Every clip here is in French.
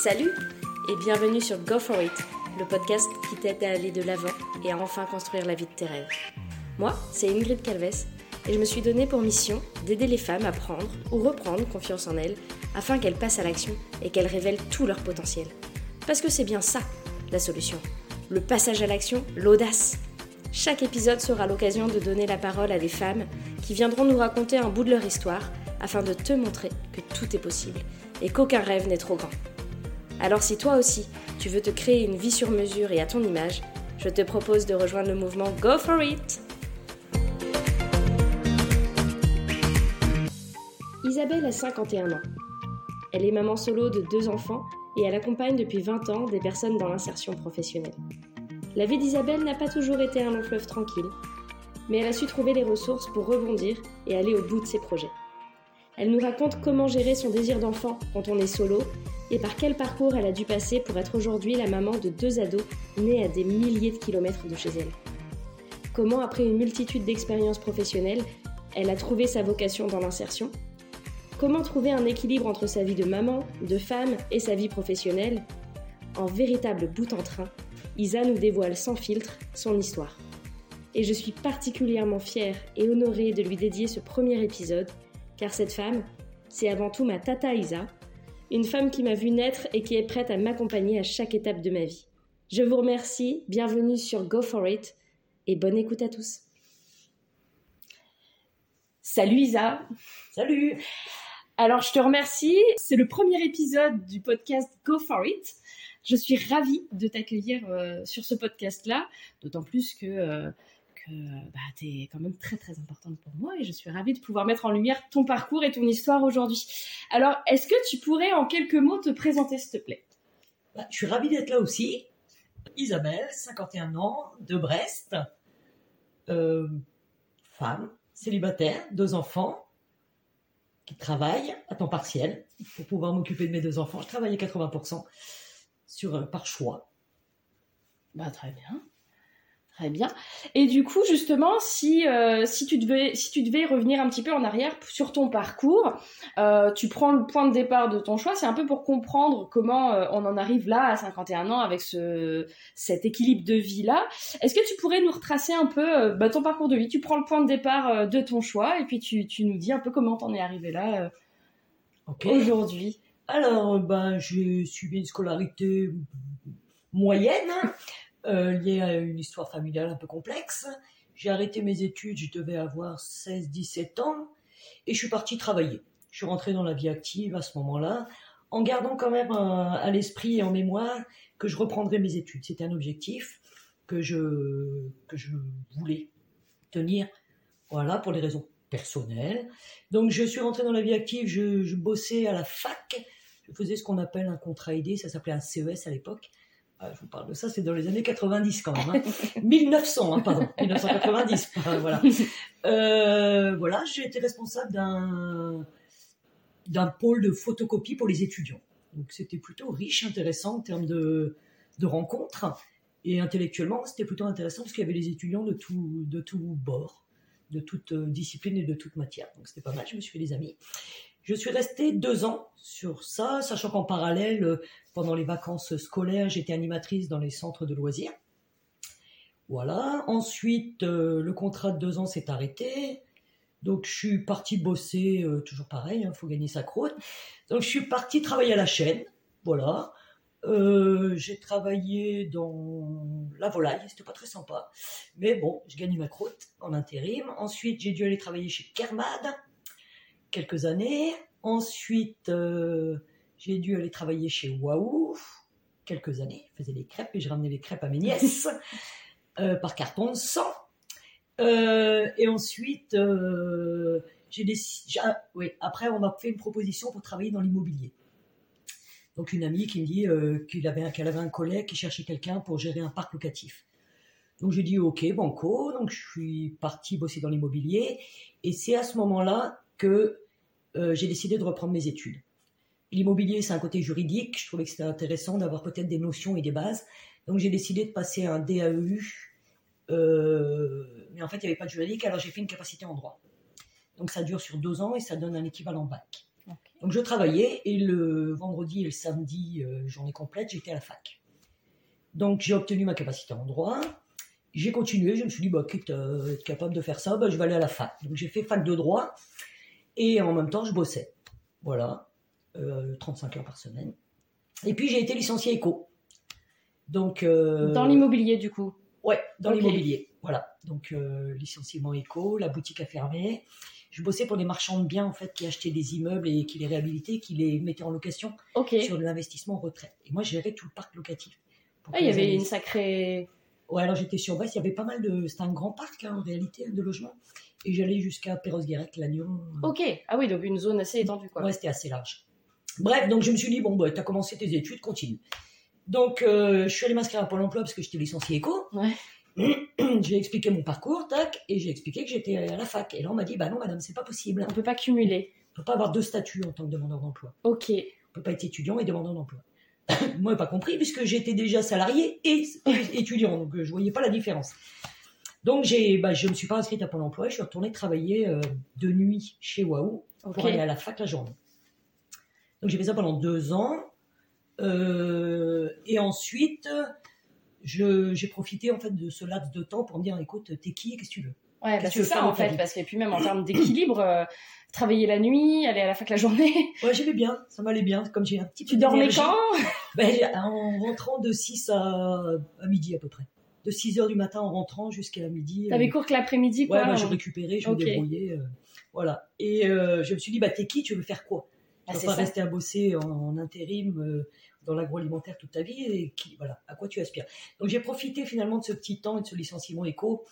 Salut et bienvenue sur Go For It, le podcast qui t'aide à aller de l'avant et à enfin construire la vie de tes rêves. Moi, c'est Ingrid Calves et je me suis donné pour mission d'aider les femmes à prendre ou reprendre confiance en elles afin qu'elles passent à l'action et qu'elles révèlent tout leur potentiel. Parce que c'est bien ça, la solution. Le passage à l'action, l'audace. Chaque épisode sera l'occasion de donner la parole à des femmes qui viendront nous raconter un bout de leur histoire afin de te montrer que tout est possible et qu'aucun rêve n'est trop grand. Alors si toi aussi, tu veux te créer une vie sur mesure et à ton image, je te propose de rejoindre le mouvement Go For It Isabelle a 51 ans. Elle est maman solo de deux enfants et elle accompagne depuis 20 ans des personnes dans l'insertion professionnelle. La vie d'Isabelle n'a pas toujours été un long fleuve tranquille, mais elle a su trouver les ressources pour rebondir et aller au bout de ses projets. Elle nous raconte comment gérer son désir d'enfant quand on est solo et par quel parcours elle a dû passer pour être aujourd'hui la maman de deux ados nés à des milliers de kilomètres de chez elle? Comment, après une multitude d'expériences professionnelles, elle a trouvé sa vocation dans l'insertion? Comment trouver un équilibre entre sa vie de maman, de femme et sa vie professionnelle? En véritable bout en train, Isa nous dévoile sans filtre son histoire. Et je suis particulièrement fière et honorée de lui dédier ce premier épisode car cette femme, c'est avant tout ma tata Isa, une femme qui m'a vu naître et qui est prête à m'accompagner à chaque étape de ma vie. Je vous remercie, bienvenue sur Go For It et bonne écoute à tous. Salut Isa. Salut. Alors je te remercie, c'est le premier épisode du podcast Go For It. Je suis ravie de t'accueillir euh, sur ce podcast-là, d'autant plus que euh, bah, tu es quand même très très importante pour moi et je suis ravie de pouvoir mettre en lumière ton parcours et ton histoire aujourd'hui. Alors, est-ce que tu pourrais en quelques mots te présenter, s'il te plaît? Bah, Je suis ravie d'être là aussi. Isabelle, 51 ans, de Brest, euh, femme, célibataire, deux enfants, qui travaille à temps partiel pour pouvoir m'occuper de mes deux enfants. Je travaille à 80% sur, euh, par choix. Bah, très bien. Très bien. Et du coup, justement, si, euh, si, tu devais, si tu devais revenir un petit peu en arrière sur ton parcours, euh, tu prends le point de départ de ton choix, c'est un peu pour comprendre comment euh, on en arrive là à 51 ans avec ce, cet équilibre de vie-là. Est-ce que tu pourrais nous retracer un peu bah, ton parcours de vie? Tu prends le point de départ de ton choix et puis tu, tu nous dis un peu comment t'en es arrivé là aujourd'hui. Alors, ben, j'ai suivi une scolarité moyenne. Euh, lié à une histoire familiale un peu complexe. J'ai arrêté mes études, je devais avoir 16-17 ans, et je suis partie travailler. Je suis rentrée dans la vie active à ce moment-là, en gardant quand même à l'esprit et en mémoire que je reprendrais mes études. C'était un objectif que je, que je voulais tenir, voilà, pour des raisons personnelles. Donc je suis rentrée dans la vie active, je bossais à la fac, je faisais ce qu'on appelle un contrat aidé, ça s'appelait un CES à l'époque. Ah, je vous parle de ça, c'est dans les années 90 quand même. 1900, hein. hein, pardon, 1990. voilà. Euh, voilà, j'ai été responsable d'un d'un pôle de photocopie pour les étudiants. Donc c'était plutôt riche, intéressant en termes de, de rencontres. Et intellectuellement, c'était plutôt intéressant parce qu'il y avait les étudiants de tout, de tout bord, de toute euh, discipline et de toute matière. Donc c'était pas mal, je me suis fait des amis. Je suis restée deux ans sur ça, sachant qu'en parallèle, euh, pendant les vacances scolaires, j'étais animatrice dans les centres de loisirs. Voilà. Ensuite, euh, le contrat de deux ans s'est arrêté. Donc, je suis partie bosser, euh, toujours pareil, il hein, faut gagner sa croûte. Donc, je suis partie travailler à la chaîne. Voilà. j'ai travaillé dans la volaille, c'était pas très sympa. Mais bon, je gagne ma croûte en intérim. Ensuite, j'ai dû aller travailler chez Kermad quelques années. Ensuite, euh, j'ai dû aller travailler chez Waouh quelques années. Je faisais les crêpes et je ramenais les crêpes à mes nièces euh, par carton de sang. Euh, et ensuite, j'ai décidé. Oui, après, on m'a fait une proposition pour travailler dans l'immobilier. Donc, une amie qui me dit qu'elle avait, avait un collègue qui cherchait quelqu'un pour gérer un parc locatif. Donc j'ai dit ok, banco. Donc je suis partie bosser dans l'immobilier. Et c'est à ce moment-là que euh, j'ai décidé de reprendre mes études. L'immobilier, c'est un côté juridique. Je trouvais que c'était intéressant d'avoir peut-être des notions et des bases. Donc j'ai décidé de passer un DAEU. Euh, mais en fait, il n'y avait pas de juridique, alors j'ai fait une capacité en droit. Donc ça dure sur deux ans et ça donne un équivalent bac. Donc je travaillais et le vendredi et le samedi, euh, journée complète, j'étais à la fac. Donc j'ai obtenu ma capacité en droit. J'ai continué, je me suis dit, bah, quitte à être capable de faire ça, bah, je vais aller à la fac. Donc j'ai fait fac de droit et en même temps je bossais. Voilà, euh, 35 heures par semaine. Et puis j'ai été licencié éco. Donc, euh, Dans l'immobilier, du coup. Ouais, dans l'immobilier. Voilà. Donc, euh, licenciement éco, la boutique a fermé. Je bossais pour des marchands de biens, en fait, qui achetaient des immeubles et qui les réhabilitaient, qui les mettaient en location sur de l'investissement en retraite. Et moi, je gérais tout le parc locatif. Ah, il y avait une sacrée. Ouais, alors j'étais sur Brest, il y avait pas mal de. C'était un grand parc, hein, en réalité, hein, de logements. Et j'allais jusqu'à Perros-Guirec, Lannion. Ok. Ah oui, donc une zone assez étendue, quoi. Ouais, c'était assez large. Bref, donc je me suis dit, bon, bah, tu as commencé tes études, continue. Donc, euh, je suis allée m'inscrire à Pôle emploi parce que j'étais licenciée éco. Ouais. j'ai expliqué mon parcours, tac, et j'ai expliqué que j'étais à la fac. Et là, on m'a dit, bah non, madame, c'est pas possible. On peut pas cumuler. On peut pas avoir deux statuts en tant que demandeur d'emploi. Ok. On peut pas être étudiant et demandeur d'emploi. Moi, j'ai pas compris, puisque j'étais déjà salarié et, et étudiant, donc euh, je voyais pas la différence. Donc, j'ai, bah, je me suis pas inscrite à Pôle emploi, je suis retournée travailler euh, de nuit chez Wahoo Ok. pour aller à la fac la journée. Donc j'ai fait ça pendant deux ans. Euh, et ensuite, je- j'ai profité en fait de ce laps de temps pour me dire écoute, t'es qui et qu'est-ce que tu veux? Ouais, bah, c'est ça en fait, parce que puis même en termes d'équilibre, euh, travailler la nuit, aller à la fac la journée. Ouais, j'aimais bien, ça m'allait bien, comme j'ai un petit peu Tu dormais quand? Ben, En rentrant de 6 à, à midi à peu près. De 6 heures du matin en rentrant jusqu'à midi. euh, T'avais cours que l'après-midi, Ouais, quoi. moi je récupérais, je me débrouillais. euh, voilà. Et euh, je me suis dit, bah, t'es qui Tu veux faire quoi? Ah, Tu vas pas ça. rester à bosser en, en intérim euh, dans l'agroalimentaire toute ta vie et qui, voilà, à quoi tu aspires? Donc j'ai profité finalement de ce petit temps et de ce licenciement éco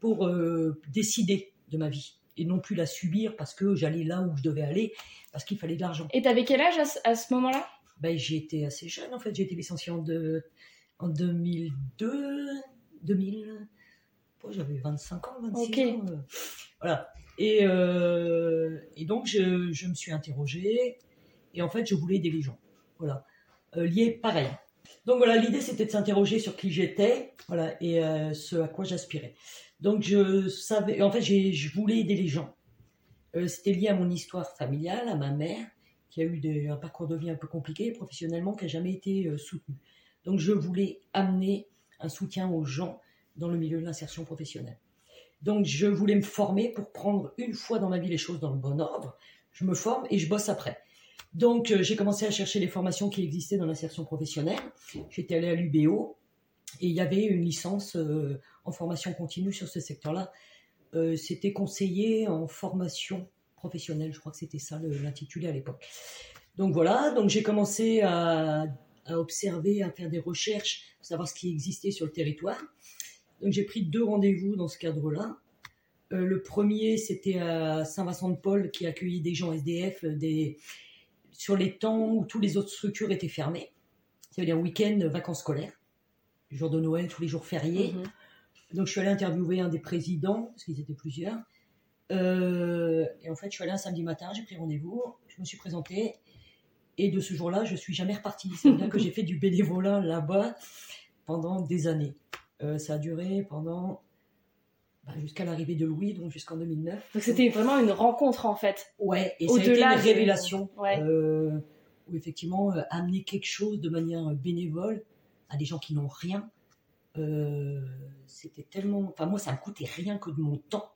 pour euh, décider de ma vie et non plus la subir parce que j'allais là où je devais aller parce qu'il fallait de l'argent. Et t'avais quel âge à ce, à ce moment-là? Ben, j'ai été assez jeune en fait, j'ai été licenciée en, de- en 2002, 2000, oh, j'avais 25 ans, 26 Ok. ans. euh, voilà. Et, euh, et donc je, je me suis interrogée et en fait je voulais aider les gens. Voilà. Euh, lié pareil. Donc voilà, l'idée c'était de s'interroger sur qui j'étais, voilà, et euh, ce à quoi j'aspirais. Donc je savais, en fait, j'ai- je voulais aider les gens. Euh, c'était lié à mon histoire familiale, à ma mère, qui a eu des- un parcours de vie un peu compliqué, professionnellement, qui n'a jamais été euh, soutenue. Donc je voulais amener un soutien aux gens dans le milieu de l'insertion professionnelle. Donc je voulais me former pour prendre une fois dans ma vie les choses dans le bon ordre. Je me forme et je bosse après. Donc euh, j'ai commencé à chercher les formations qui existaient dans l'insertion professionnelle. J'étais allée à l'UBO et il y avait une licence euh, en formation continue sur ce secteur-là. Euh, c'était conseiller en formation professionnelle, je crois que c'était ça l'intitulé à l'époque. Donc voilà, donc j'ai commencé à, à observer, à faire des recherches, pour savoir ce qui existait sur le territoire. Donc j'ai pris deux rendez-vous dans ce cadre-là. Euh, le premier, c'était à Saint-Vincent-de-Paul, qui accueillait des gens SDF euh, des... sur les temps où toutes les autres structures étaient fermées. Ça veut dire week-end, vacances scolaires, jour de Noël, tous les jours fériés. Mhm. Donc je suis allée interviewer un des présidents, parce qu'ils étaient plusieurs. Euh, et en fait, je suis allée un samedi matin, j'ai pris rendez-vous, je me suis présentée. Et de ce jour-là, je suis jamais repartie. C'est-à-dire que j'ai fait du bénévolat là-bas pendant des années. Euh, ça a duré pendant bah, jusqu'à l'arrivée de Louis, donc jusqu'en 2009. Donc c'était vraiment une rencontre en fait. Ouais, et été une révélation. Ouais. euh, où effectivement, euh, amener quelque chose de manière bénévole à des gens qui n'ont rien, c'était tellement. Enfin, moi, ça me coûtait rien que de mon temps.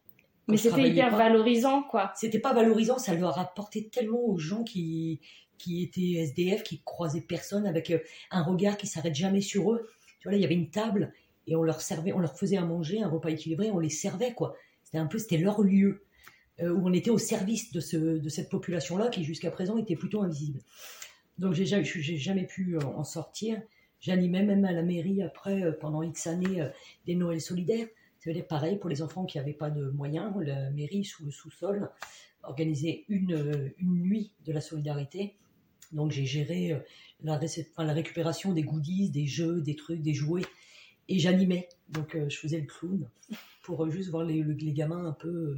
Mais c'était hyper pas. valorisant quoi. C'était pas valorisant, ça leur apportait tellement aux gens qui, qui étaient SDF, qui croisaient personne, avec euh, un regard qui s'arrête jamais sur eux. Tu vois, là, il y avait une table et on leur servait, on leur faisait à manger, un repas équilibré, on les servait, quoi. C'était un peu, c'était leur lieu, euh, où on était au service de, ce, de cette population-là qui, jusqu'à présent, était plutôt invisible. Donc, j'ai jamais, jamais pu euh, en sortir. J'animais même à la mairie après, pendant X années, des Noëls solidaires. Ça veut dire pareil pour les enfants qui n'avaient pas de moyens. La mairie, sous le sous-sol, organisait une, une nuit de la solidarité. Donc j'ai géré euh, la, récupération des goodies, des jeux, des trucs, des jouets. Et j'animais. Donc euh, je faisais le clown pour euh, juste voir les, le- les gamins un peu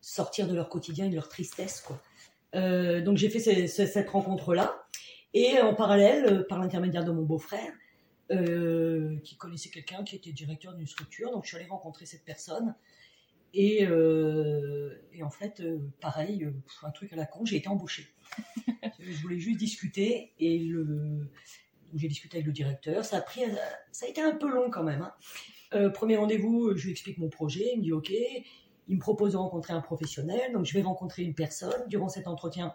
sortir de leur quotidien et de leur tristesse. Donc j'ai fait ce- ce- cette rencontre-là. Et en parallèle, par l'intermédiaire de mon beau-frère, qui connaissait quelqu'un qui était directeur d'une structure, donc je suis allée rencontrer cette personne. Et, et en fait, pareil, un truc à la con, j'ai été embauchée. Je voulais juste discuter et le, j'ai discuté avec le directeur. Ça a pris, ça a été un peu long quand même. Hein. premier rendez-vous, je lui explique mon projet. Il me dit OK. Il me propose de rencontrer un professionnel. Donc je vais rencontrer une personne. Durant cet entretien,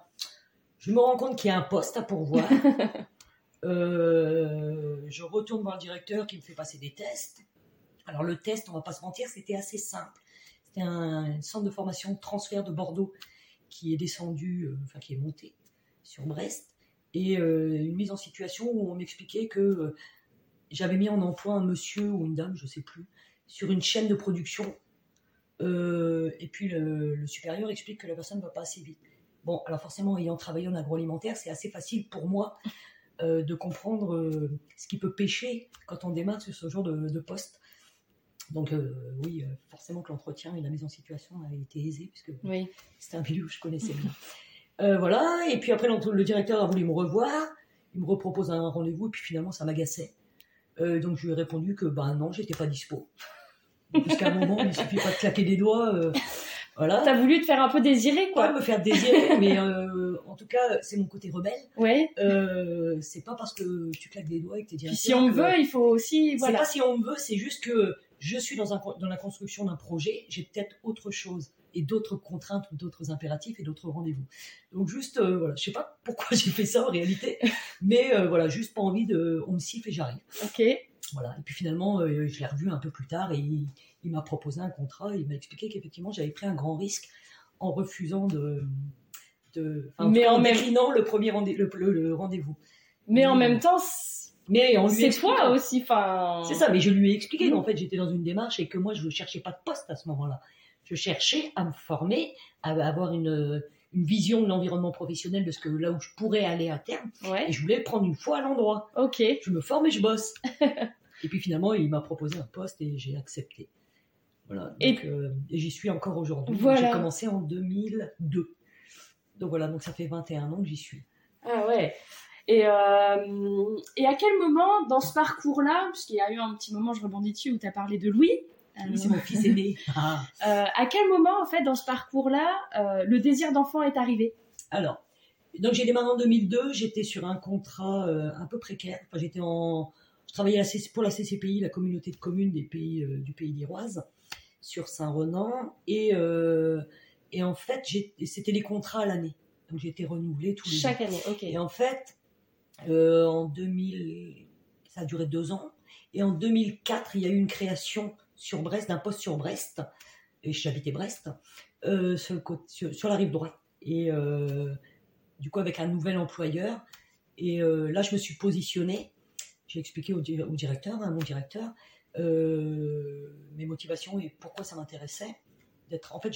je me rends compte qu'il y a un poste à pourvoir. Euh, je retourne voir le directeur qui me fait passer des tests. Alors le test, on va pas se mentir, c'était assez simple. C'était un, centre de formation de transfert de Bordeaux qui est descendu, euh, enfin qui est monté sur Brest, et euh, une mise en situation où on m'expliquait que j'avais mis en emploi un monsieur ou une dame, je sais plus, sur une chaîne de production. et puis le, supérieur explique que la personne ne va pas assez vite. Bon, alors forcément, ayant travaillé en agroalimentaire, c'est assez facile pour moi euh, de comprendre euh, ce qui peut pêcher quand on démarre sur ce genre de, poste. Donc euh, oui, forcément que l'entretien et la mise en situation a été aisé, puisque oui. c'était un milieu que je connaissais bien. voilà, et puis après, le directeur a voulu me revoir, il me repropose un rendez-vous, et puis finalement, ça m'agaçait. donc je lui ai répondu que ben non, j'étais pas dispo. Jusqu'à un moment, il suffit pas de claquer des doigts. Voilà. T'as voulu te faire un peu désirer, quoi. Ouais, me faire désirer, mais euh, en tout cas, c'est mon côté rebelle. Ouais. Euh, c'est pas parce que tu claques des doigts et que t'es directeur. si on veut, il faut aussi, voilà. C'est pas si on me veut, c'est juste que je suis dans, un, dans la construction d'un projet, j'ai peut-être autre chose et d'autres contraintes ou d'autres impératifs et d'autres rendez-vous. Donc juste, euh, voilà, je sais pas pourquoi j'ai fait ça en réalité, mais euh, voilà, juste pas envie de, on me siffle et j'arrive. Ok. Voilà. Et puis finalement, euh, je l'ai revu un peu plus tard et il, m'a proposé un contrat. Il m'a expliqué qu'effectivement, j'avais pris un grand risque en refusant de, de mais en, déclinant le premier le, rendez-vous. Mais en même temps, mais c'est toi aussi, enfin. C'est ça, mais je lui ai expliqué qu'en fait j'étais dans une démarche et que moi je ne cherchais pas de poste à ce moment-là. Je cherchais à me former, à avoir une, une vision de l'environnement professionnel de ce que là où je pourrais aller à terme. Et je voulais prendre une fois à l'endroit. Ok. Je me forme et je bosse. et puis finalement, il m'a proposé un poste et j'ai accepté. Voilà. Euh, et, j'y suis encore aujourd'hui. J'ai commencé en 2002. Donc voilà, donc ça fait 21 ans que j'y suis. Ah ouais. Et, euh, et à quel moment dans ce parcours-là, puisqu'il y a eu un petit moment, je rebondis dessus, où tu as parlé de Louis, c'est mon fils aîné. Ah. Euh, à quel moment, en fait, dans ce parcours-là, euh, le désir d'enfant est arrivé? Alors, donc j'ai démarré en 2002. J'étais sur un contrat euh, un peu précaire. Enfin, j'étais en, je travaillais pour la CCPI, la communauté de communes des pays du pays d'Iroise, sur Saint-Renan, et et en fait, c'était les contrats à l'année. Donc j'étais renouvelée tous les Chaque année, ok. Et en fait, en 2000, ça a duré deux ans. Et en 2004, il y a eu une création sur Brest, d'un poste sur Brest, et j'habitais Brest, euh, sur, la rive droite. Et euh, du coup, avec un nouvel employeur. Et euh, là, je me suis positionnée. J'ai expliqué au, directeur, à hein, mon directeur, mes motivations et pourquoi ça m'intéressait. En fait,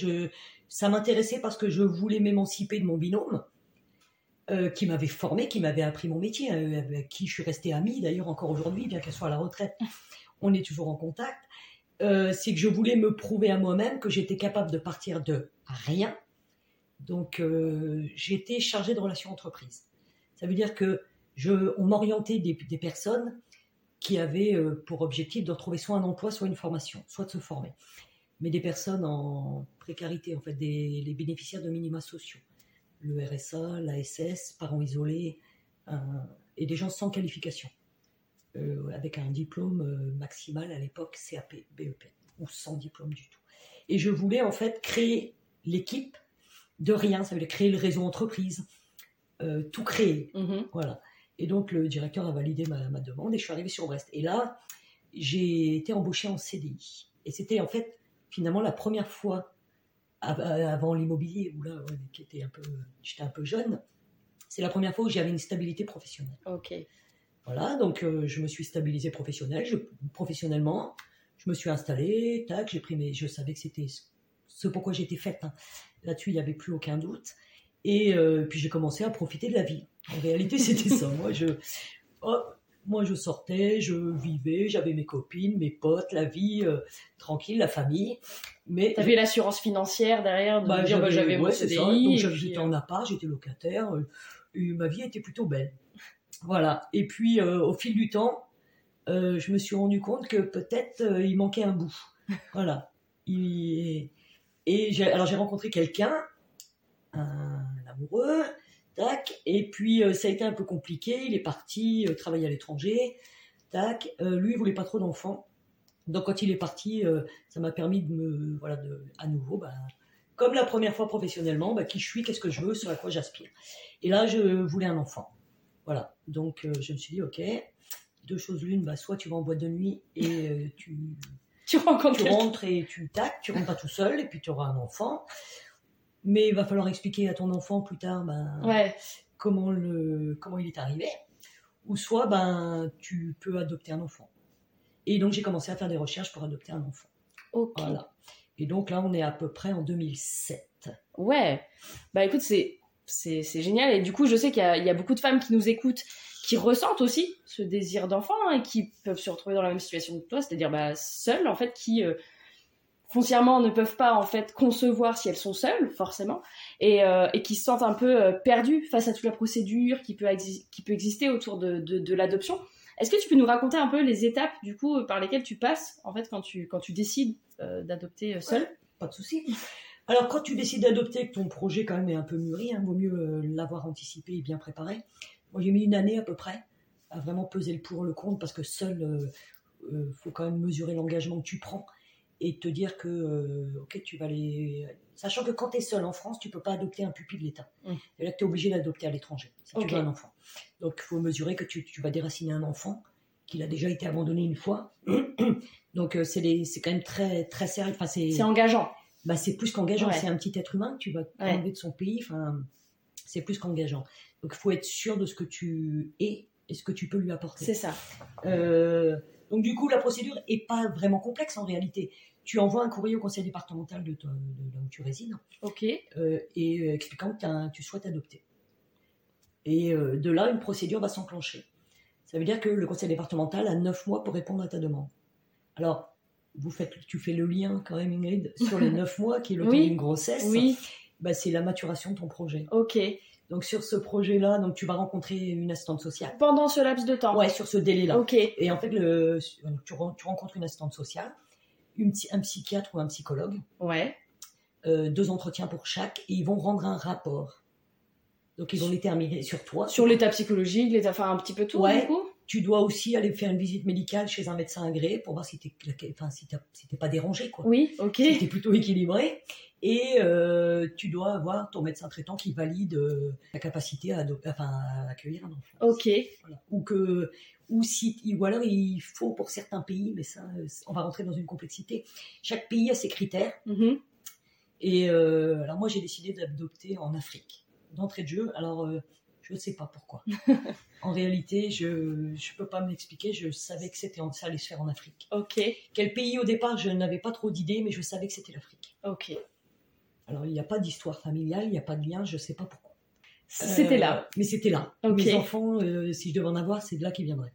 ça m'intéressait parce que je voulais m'émanciper de mon binôme. Qui m'avait formé, qui m'avait appris mon métier, avec qui je suis restée amie d'ailleurs encore aujourd'hui, bien qu'elle soit à la retraite. On est toujours en contact. Euh, c'est que je voulais me prouver à moi-même que j'étais capable de partir de rien. Donc, euh, j'étais chargée de relations entreprises. Ça veut dire que je, on m'orientait des, personnes qui avaient euh, pour objectif de retrouver soit un emploi, soit une formation, soit de se former. Mais des personnes en précarité, en fait, des, les bénéficiaires de minima sociaux. Le RSA, l'ASS, parents isolés, et des gens sans qualification. Euh, avec un diplôme euh, maximal à l'époque, CAP, BEP, ou sans diplôme du tout. Et je voulais en fait créer l'équipe de rien, ça veut dire créer le réseau entreprise, euh, tout créer. Mm-hmm. Voilà. Et donc le directeur a validé ma, demande et je suis arrivée sur Brest. Et là, j'ai été embauchée en CDI. Et c'était en fait finalement la première fois avant l'immobilier où là, qui était un peu, j'étais un peu jeune. C'est la première fois où j'avais une stabilité professionnelle. Ok. Voilà, donc euh, je me suis stabilisée je, professionnellement. Je me suis installée, tac, j'ai pris mes. Je savais que c'était ce pourquoi j'étais faite. Hein. Là-dessus, il n'y avait plus aucun doute. Et euh, puis j'ai commencé à profiter de la vie. En réalité, c'était ça. Moi, je, oh, moi, je sortais, je vivais, j'avais mes copines, mes potes, la vie euh, tranquille, la famille. Mais t'avais l'assurance financière derrière de bah, dire bah, j'avais mon CDI. Donc j'étais en appart, j'étais locataire. et ma vie était plutôt belle. Voilà. Et puis, euh, au fil du temps, euh, je me suis rendu compte que peut-être euh, il manquait un bout. voilà. Et alors j'ai rencontré quelqu'un, un, amoureux, tac, et puis euh, ça a été un peu compliqué. Il est parti euh, travailler à l'étranger, tac. Euh, lui, il voulait pas trop d'enfants. Donc quand il est parti, ça m'a permis de me, voilà, de, à nouveau, bah, comme la première fois professionnellement, bah, qui je suis, qu'est-ce que je veux, ce à quoi j'aspire. Et là, je voulais un enfant. Voilà. Donc je me suis dit, ok, deux choses l'une, bah, soit tu vas en boîte de nuit et tu Tu rencontres tu quelqu'un. rentres et tu tac, tu rentres pas tout seul et puis tu auras un enfant. Mais il va falloir expliquer à ton enfant plus tard ben, Ouais. comment, le, comment il est arrivé. Ou soit ben, tu peux adopter un enfant. Et donc j'ai commencé à faire des recherches pour adopter un enfant. Voilà. Et donc là, on est à peu près en 2007. Ouais. Bah écoute, c'est c'est c'est génial et du coup, je sais qu'il y a, il y a beaucoup de femmes qui nous écoutent qui ressentent aussi ce désir d'enfant hein, et qui peuvent se retrouver dans la même situation que toi, c'est-à-dire bah, seules en fait, qui euh, foncièrement ne peuvent pas en fait concevoir si elles sont seules forcément et, euh, et qui se sentent un peu euh, perdues face à toute la procédure qui peut, qui peut exister autour de, de, l'adoption. Est-ce que tu peux nous raconter un peu les étapes du coup par lesquelles tu passes en fait quand tu quand tu décides euh, d'adopter seule? Pas de souci. Alors, quand tu décides d'adopter, que ton projet quand même est un peu mûri, il vaut mieux l'avoir anticipé et bien préparé. Moi, j'ai mis une année à peu près à vraiment peser le pour, le contre, parce que seul, faut quand même mesurer l'engagement que tu prends et te dire que, euh, ok, tu vas les. Sachant que quand tu es seul en France, tu peux pas adopter un pupille de l'État. Mm. Et là, tu es obligé d'adopter à l'étranger, si tu veux un enfant. Donc, il faut mesurer que tu, tu vas déraciner un enfant qu'il a déjà été abandonné une fois. Donc, euh, c'est c'est quand même très, très sérieux. Enfin, C'est engageant. bah, c'est plus qu'engageant. Ouais. C'est un petit être humain que tu vas Ouais. enlever de son pays. Enfin, c'est plus qu'engageant. Donc, il faut être sûr de ce que tu es et ce que tu peux lui apporter. C'est ça. Euh, donc, du coup, la procédure est pas vraiment complexe en réalité. Tu envoies un courrier au conseil départemental de, ton- de là où tu résides Ok. euh, et euh, expliquant que tu souhaites adopter. Et euh, de là, une procédure va s'enclencher. Ça veut dire que le conseil départemental a neuf mois pour répondre à ta demande. Alors, vous faites, tu fais le lien quand même, Ingrid, sur les neuf mois qui est le temps Oui. d'une grossesse. Oui. Bah, c'est la maturation de ton projet. Ok. Donc, sur ce projet-là, donc tu vas rencontrer une assistante sociale. Pendant ce laps de temps. Ouais, sur ce délai-là. Ok. Et en fait, le, tu, ren- tu rencontres une assistante sociale, une, un psychiatre ou un psychologue, Ouais. euh, deux entretiens pour chaque, et ils vont rendre un rapport. Donc ils vont les terminer sur toi. Sur l'état psychologique, l'état, enfin un petit peu tout Ouais. du coup. Tu dois aussi aller faire une visite médicale chez un médecin agréé pour voir si t'es enfin, si si pas dérangé, quoi. Oui. Ok. Si t'es plutôt équilibré. Et euh, tu dois avoir ton médecin traitant qui valide euh, ta capacité à, enfin, à accueillir un enfant. Ok. Voilà. Ou que ou si ou alors il faut pour certains pays, mais ça, on va rentrer dans une complexité. Chaque pays a ses critères. Mhm. Et euh, alors moi j'ai décidé d'adopter en Afrique d'entrée de jeu. Alors euh, je ne sais pas pourquoi. en réalité, je ne peux pas me l'expliquer. Je savais que c'était ça allait se faire en Afrique. Ok. Quel pays au départ, je n'avais pas trop d'idées, mais je savais que c'était l'Afrique. Ok. Alors il n'y a pas d'histoire familiale, il n'y a pas de lien, je ne sais pas pourquoi. C'était Euh, là. Mais c'était là. Mes enfants, euh, si je devais en avoir, c'est de là qu'ils viendraient.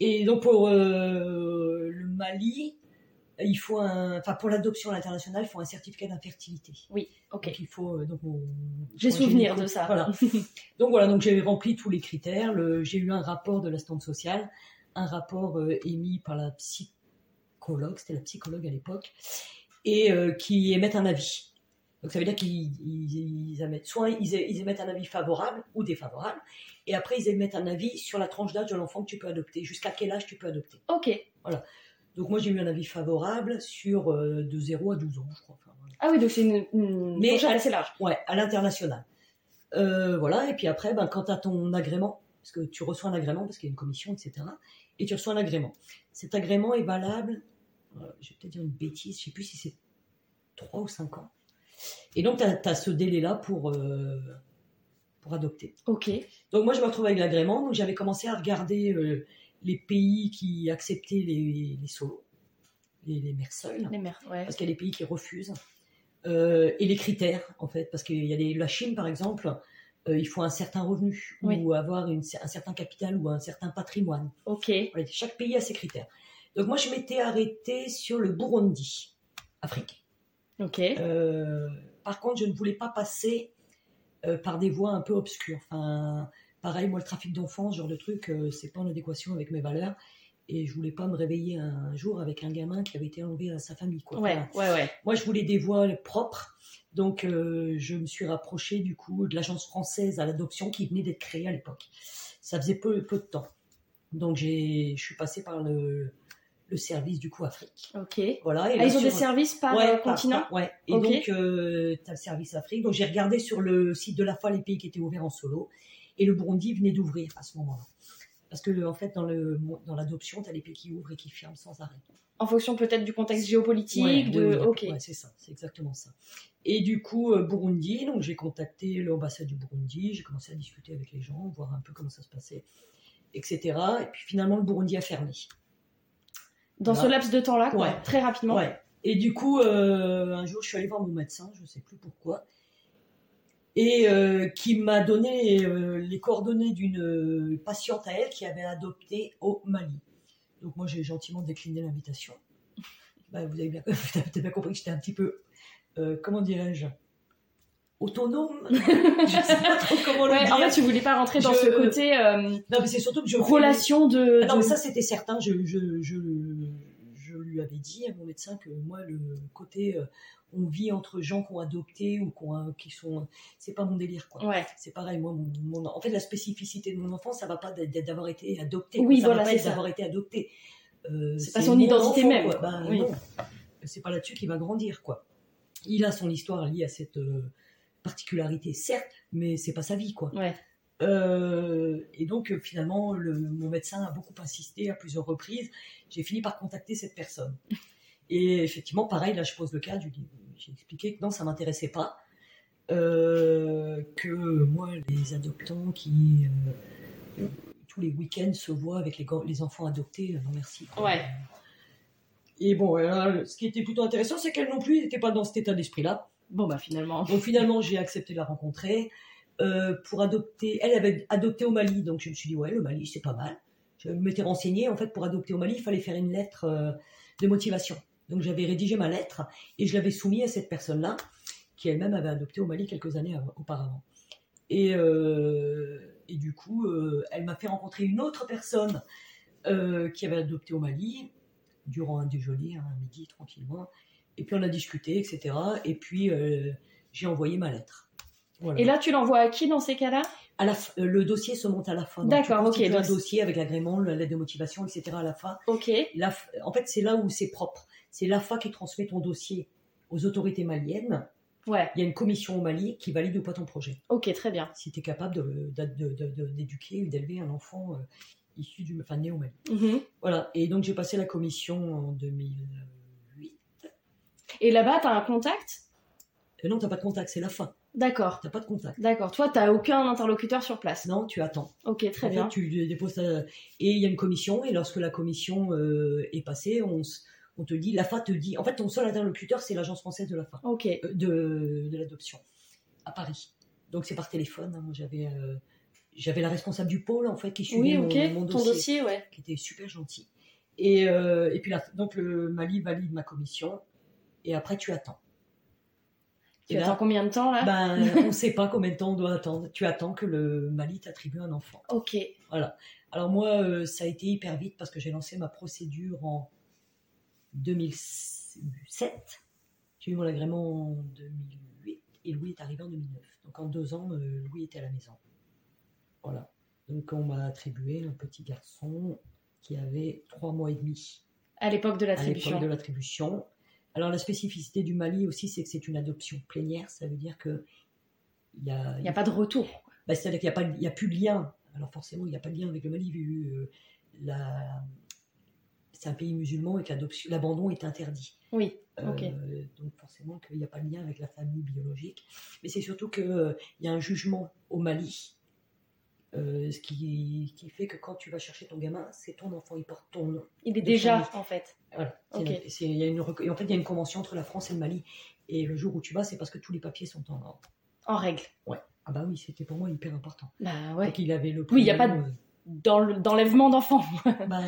Et donc pour euh, le Mali, il faut un, enfin pour l'adoption à l'international, il faut un certificat d'infertilité. Oui. Ok. Donc il faut euh, donc J'ai souvenir de ça. Voilà. donc voilà, donc j'ai rempli tous les critères. Le- J'ai eu un rapport de l'assistante sociale, un rapport euh, émis par la psychologue, c'était la psychologue à l'époque, et euh, qui émettent un avis. Donc ça veut dire qu'ils ils- ils émettent soit ils, émettent un avis favorable ou défavorable, et après ils émettent un avis sur la tranche d'âge de l'enfant que tu peux adopter, jusqu'à quel âge tu peux adopter. Ok. Donc moi j'ai eu un avis favorable sur euh, de 0 à 12 ans, je crois. Enfin, voilà. Ah oui, donc c'est une, une Mais- fourchette assez large. Ouais, à l'international. Euh, voilà, et puis après, ben, quand tu as ton agrément, parce que tu reçois un agrément, parce qu'il y a une commission, etc., et tu reçois un agrément. Cet agrément est valable, euh, je vais peut-être dire une bêtise, je sais plus si c'est 3 ou 5 ans. Et donc, tu as, ce délai-là pour, euh, pour adopter. Ok. Donc, moi, je me retrouve avec l'agrément, donc j'avais commencé à regarder les pays qui acceptaient les, les solos, les, les mères seules Les mères. Ouais. parce qu'il y a des pays qui refusent. Euh, et les critères, en fait, parce qu'il y a la Chine, par exemple, euh, il faut un certain revenu, Oui. ou avoir une- un certain capital, ou un certain patrimoine. Ok. Voilà, chaque pays a ses critères. Donc moi, je m'étais arrêtée sur le Burundi, Afrique. Ok. Euh, par contre, je ne voulais pas passer par des voies un peu obscures. Enfin, pareil, moi, le trafic d'enfants, ce genre de truc, euh, c'est pas en adéquation avec mes valeurs. Et je voulais pas me réveiller un jour avec un gamin qui avait été enlevé à sa famille. Quoi. Ouais, Voilà. ouais, ouais. Moi, je voulais des voies propres. Donc, euh, je me suis rapprochée du coup de l'agence française à l'adoption qui venait d'être créée à l'époque. Ça faisait peu, peu de temps. Donc, je suis passée par le, le service du coup Afrique. Ok. Voilà. Et Ah, ils ont des services par Ouais, euh, par- continent par- ouais. Et donc, tu as le service Afrique. Donc, j'ai regardé sur le site de la fois les pays qui étaient ouverts en solo. Et le Burundi venait d'ouvrir à ce moment-là. Parce que, en fait, dans, le, dans l'adoption, tu as les pays qui ouvrent et qui ferment sans arrêt. En fonction peut-être du contexte géopolitique, Ouais, de. ouais, ok. ouais, c'est ça, c'est exactement ça. Et du coup, euh, Burundi, donc j'ai contacté l'ambassade du Burundi, j'ai commencé à discuter avec les gens, voir un peu comment ça se passait, etc. Et puis finalement, le Burundi a fermé. Dans ce laps de temps-là, quoi, Ouais. très rapidement. Ouais. Et du coup, euh, un jour, je suis allée voir mon médecin, je ne sais plus pourquoi, et euh, qui m'a donné euh, les coordonnées d'une euh, patiente à elle qui avait adopté au Mali. Donc moi, j'ai gentiment décliné l'invitation. Bah, vous avez bien, vous avez bien compris que j'étais un petit peu, euh, comment dirais-je, autonome. je sais pas trop comment le Ouais, dire. en fait, tu voulais pas rentrer dans Je- ce côté euh, Non, mais c'est surtout que je relation de. ah non, de- mais ça c'était certain. Je, je, je, je lui avais dit à mon médecin que moi, le côté euh, on vit entre gens qui ont adopté ou qui, ont, qui sont. C'est pas mon délire, quoi. Ouais. C'est pareil, moi, mon, mon- en fait, la spécificité de mon enfant, ça va pas d'avoir été adopté. Oui, ça voilà, va pas d'avoir été adopté. Euh, C'est pas son identité même, quoi. Ben, Oui. non. C'est pas là-dessus qu'il va grandir, quoi. Il a son histoire liée à cette euh, particularité, certes, mais c'est pas sa vie, quoi. Ouais. Euh, et donc, euh, finalement, le- mon médecin a beaucoup insisté à plusieurs reprises. J'ai fini par contacter cette personne. Et effectivement, pareil, là, je pose le cas. J'ai expliqué que non, ça m'intéressait pas. Euh, que moi, les adoptants qui euh, tous les week-ends se voient avec les, enfants adoptés, non merci. quoi. Ouais. Et bon, ce qui était plutôt intéressant, c'est qu'elle non plus n'était pas dans cet état d'esprit-là. Bon, bah finalement. Donc finalement, j'ai accepté de la rencontrer euh, pour adopter. Elle avait adopté au Mali, donc je me suis dit ouais, le Mali c'est pas mal. Je m'étais renseignée en fait pour adopter au Mali, il fallait faire une lettre euh, de motivation. Donc j'avais rédigé ma lettre et je l'avais soumise à cette personne-là qui elle-même avait adopté au Mali quelques années av- auparavant. Et, euh, et du coup, elle m'a fait rencontrer une autre personne qui avait adopté au Mali durant un déjeuner, un midi tranquillement. Et puis on a discuté, etc. Et puis j'ai envoyé ma lettre. Voilà. Et là, tu l'envoies à qui dans ces cas-là? À la f- le dossier se monte à la fin. D'accord, tu ok, donc Un dossier avec l'agrément, la lettre de motivation, etc. à la fin. Ok. La en fait, c'est là où c'est propre. C'est l'AFA qui transmet ton dossier aux autorités maliennes. Ouais. Il y a une commission au Mali qui valide ou pas ton projet. Ok, très bien. Si tu es capable de- de- de- de- de- d'éduquer ou d'élever un enfant euh, issu du, enfin, né au Mali. Mhm. Voilà. Et donc j'ai passé la commission en 2008. Et là-bas, t'as un contact? Euh, non, t'as pas de contact, c'est la fin. D'accord. T'as pas de contact. D'accord. Toi, t'as aucun interlocuteur sur place. Non, tu attends. Ok, très En fait, bien. tu déposes ta- Et il y a une commission, et lorsque la commission euh, est passée, on, te dit, l'AFA te dit, en fait, ton seul interlocuteur, c'est l'agence française de l'AFA, Ok. euh, de, de l'adoption, à Paris. Donc c'est par téléphone. hein. Moi, j'avais, euh, j'avais la responsable du pôle, en fait, qui Oui, suivait mon, ok. mon Ton dossier, dossier, ouais. qui était super gentil. Et, et puis là, donc le Mali valide ma commission, et après, tu attends. Tu là, attends combien de temps là? Ben, on ne sait pas combien de temps on doit attendre. Tu attends que le Mali t'attribue un enfant. Ok. Alors moi, euh, ça a été hyper vite parce que j'ai lancé ma procédure en 2007. J'ai eu mon agrément en 2008 et Louis est arrivé en 2009. Donc en deux ans, euh, Louis était à la maison. Voilà. Donc on m'a attribué un petit garçon qui avait trois mois et demi À l'époque de à l'attribution. l'époque de l'attribution. Alors la spécificité du Mali aussi, c'est que c'est une adoption plénière. Ça veut dire que il a, n'y a pas de retour. bah, C'est-à-dire qu'il n'y a, a plus de lien. Alors forcément, il n'y a pas de lien avec le Mali, vu euh, la... c'est un pays musulman et que l'abandon est interdit. Oui. Euh, Ok. Donc forcément qu'il n'y a pas de lien avec la famille biologique. Mais c'est surtout qu'il y a un jugement au Mali, euh, ce qui, qui fait que quand tu vas chercher ton gamin, c'est ton enfant, il porte ton nom. Il est déjà, famille. en fait. Voilà. C'est Ok. une- c'est- il y a une en fait, il y a une convention entre la France et le Mali. Et le jour où tu vas, c'est parce que tous les papiers sont en. En règle. Ah bah oui, c'était pour moi hyper important. Bah ouais. Donc il avait le Oui, il y a pas de- d'enlèvement d'enfants. Bah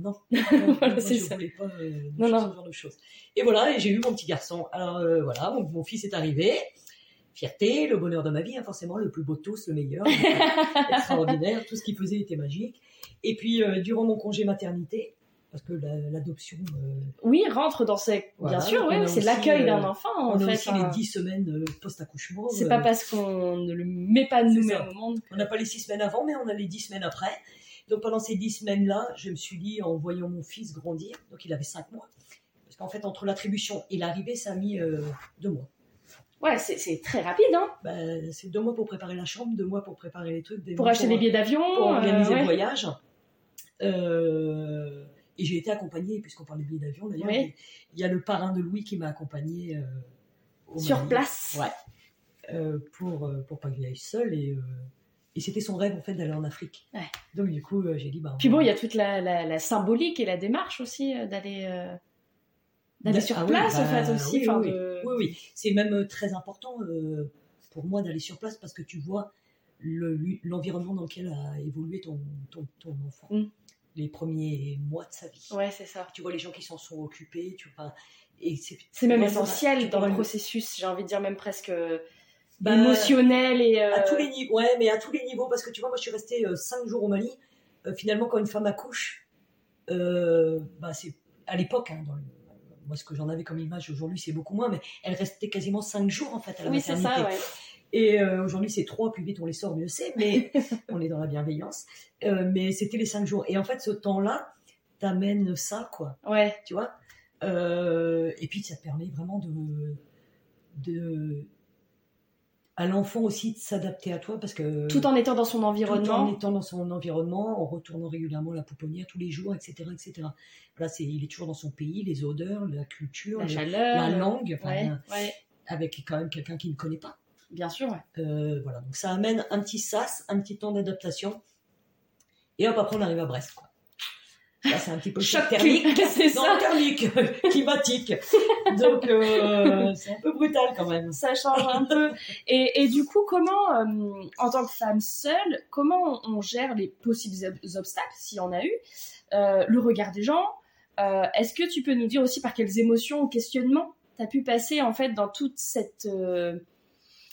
non. Voilà, c'est ça. voulais pas euh, Non, non. ce genre de choses. Et voilà, et j'ai eu mon petit garçon. Alors euh, voilà, mon, mon fils est arrivé. Fierté, le bonheur de ma vie, hein, forcément, le plus beau de tous, le meilleur, extraordinaire, tout ce qu'il faisait était magique. Et puis, euh, durant mon congé maternité, parce que la- l'adoption. euh, Oui, rentre dans ces. Voilà, Bien sûr, oui, a c'est aussi, l'accueil euh, d'un enfant en on a fait. aussi hein. les 10 semaines euh, post-accouchement. C'est euh, pas parce qu'on ne le met pas nous-mêmes au monde. On n'a pas les 6 semaines avant, mais on a les 10 semaines après. Donc pendant ces 10 semaines-là, je me suis dit, en voyant mon fils grandir, donc il avait 5 mois, parce qu'en fait, entre l'attribution et l'arrivée, ça a mis 2 mois. Ouais, c'est très rapide, hein. Ben, c'est 2 mois pour préparer la chambre, 2 mois pour préparer les trucs. des Pour acheter les billets d'avion. pour euh, organiser ouais. le voyage. Euh, et j'ai été accompagnée, puisqu'on parle des billets d'avion d'ailleurs, Oui. il y a le parrain de Louis qui m'a accompagnée euh, Sur Mali. place. Ouais. Pour, pour pas qu'il aille seul. Et, et c'était son rêve en fait d'aller en Afrique. Ouais. Donc du coup, j'ai dit bah. Puis bon, il y a toute la, la, la symbolique et la démarche aussi d'aller d'aller D'a- sur ah oui, place, en bah, fait, aussi. oui, oui, de- Oui, oui, c'est même euh, très important euh, pour moi d'aller sur place parce que tu vois le- l'environnement dans lequel a évolué ton, ton, ton enfant. Mm. Les premiers mois de sa vie. Ouais, c'est ça. Tu vois les gens qui s'en sont occupés, tu vois. Et c'est même essentiel dans le processus, j'ai envie de dire même presque euh, Bah, émotionnel et. euh, À tous les niveaux, ouais, mais à tous les niveaux, parce que tu vois, moi je suis restée 5 jours au Mali. Euh, finalement, quand une femme accouche, euh, bah, c'est à l'époque, hein, dans le- moi ce que j'en avais comme image aujourd'hui, c'est beaucoup moins, mais elle restait quasiment 5 jours en fait à la Oui, c'est maternité. ça, ouais. Et euh, aujourd'hui, c'est 3, plus vite on les sort, mieux c'est, mais on est dans la bienveillance. Euh, mais c'était les 5 jours. Et en fait, ce temps-là t'amène ça, quoi, Ouais, tu vois? Euh, et puis, ça te permet vraiment de. de à l'enfant aussi de s'adapter à toi parce que tout en étant dans son tout en environnement. étant dans son environnement, en retournant régulièrement la pouponnière tous les jours, etc., etc. Voilà, c'est il est toujours dans son pays, les odeurs, la culture, La le- chaleur. la langue, enfin, Ouais, ouais, avec quand même quelqu'un qui ne connaît pas. bien sûr, ouais. Euh, voilà, donc ça amène un petit sas, un petit temps d'adaptation. Et hop, après on arrive à Brest, quoi. Là, c'est un petit peu Choc thermique. c'est ça. thermique, climatique. Donc, euh, c'est un peu brutal quand même. Ça change un peu. Et, et du coup, comment, euh, en tant que femme seule, comment on, on gère les possibles ob- obstacles, s'il y en a eu, euh, le regard des gens Est-ce que tu peux nous dire aussi par quelles émotions ou questionnements tu as pu passer en fait dans toute cette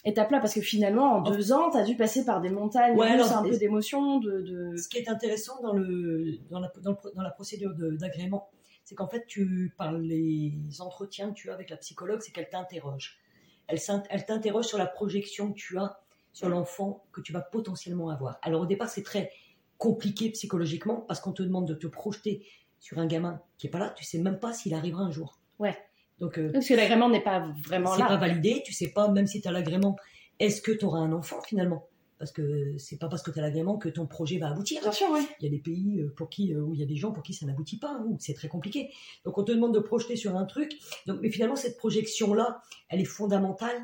étape-là Parce que finalement, en deux ans, tu as dû passer par des montagnes Ouais, alors, un peu d'émotions, de, de... Ce qui est intéressant dans, le, dans, la, dans, le pro- dans la procédure d'agrément, c'est qu'en fait, tu, par les entretiens que tu as avec la psychologue, c'est qu'elle t'interroge. Elle, t'interroge sur la projection que tu as sur l'enfant que tu vas potentiellement avoir. Alors au départ, c'est très compliqué psychologiquement parce qu'on te demande de te projeter sur un gamin qui est pas là. Tu sais même pas s'il arrivera un jour. Ouais. Donc euh, Parce que l'agrément n'est pas vraiment c'est là. pas validé, tu sais pas, même si tu as l'agrément, est-ce que tu auras un enfant finalement? Parce que c'est pas parce que tu as l'agrément que ton projet va aboutir. Bien sûr, oui. Il y a des pays euh, pour qui, euh, où il y a des gens pour qui ça n'aboutit pas, où c'est très compliqué. Donc on te demande de projeter sur un truc. Donc, mais finalement, cette projection-là, elle est fondamentale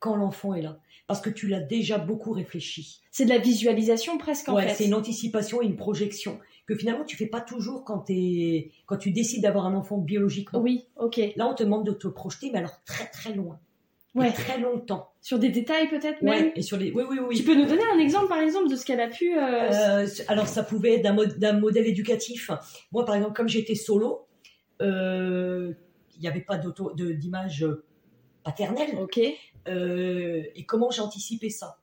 quand l'enfant est là. Parce que tu l'as déjà beaucoup réfléchi. C'est de la visualisation presque en Ouais, fait. c'est une anticipation et une projection que finalement tu fais pas toujours quand, t'es- quand tu décides d'avoir un enfant biologiquement. Oui, ok. Là, on te demande de te projeter, mais alors très très loin. Ouais. très longtemps. Sur des détails peut-être même Ouais, et sur les... Oui, oui, oui. Tu peux nous donner un exemple, par exemple, de ce qu'elle a pu. euh, Euh, alors, ça pouvait être d'un mod- d'un modèle éducatif. Moi, par exemple, comme j'étais solo, euh, il n'y avait pas d'image paternelle. Ok. Euh, et comment j'anticipais ça?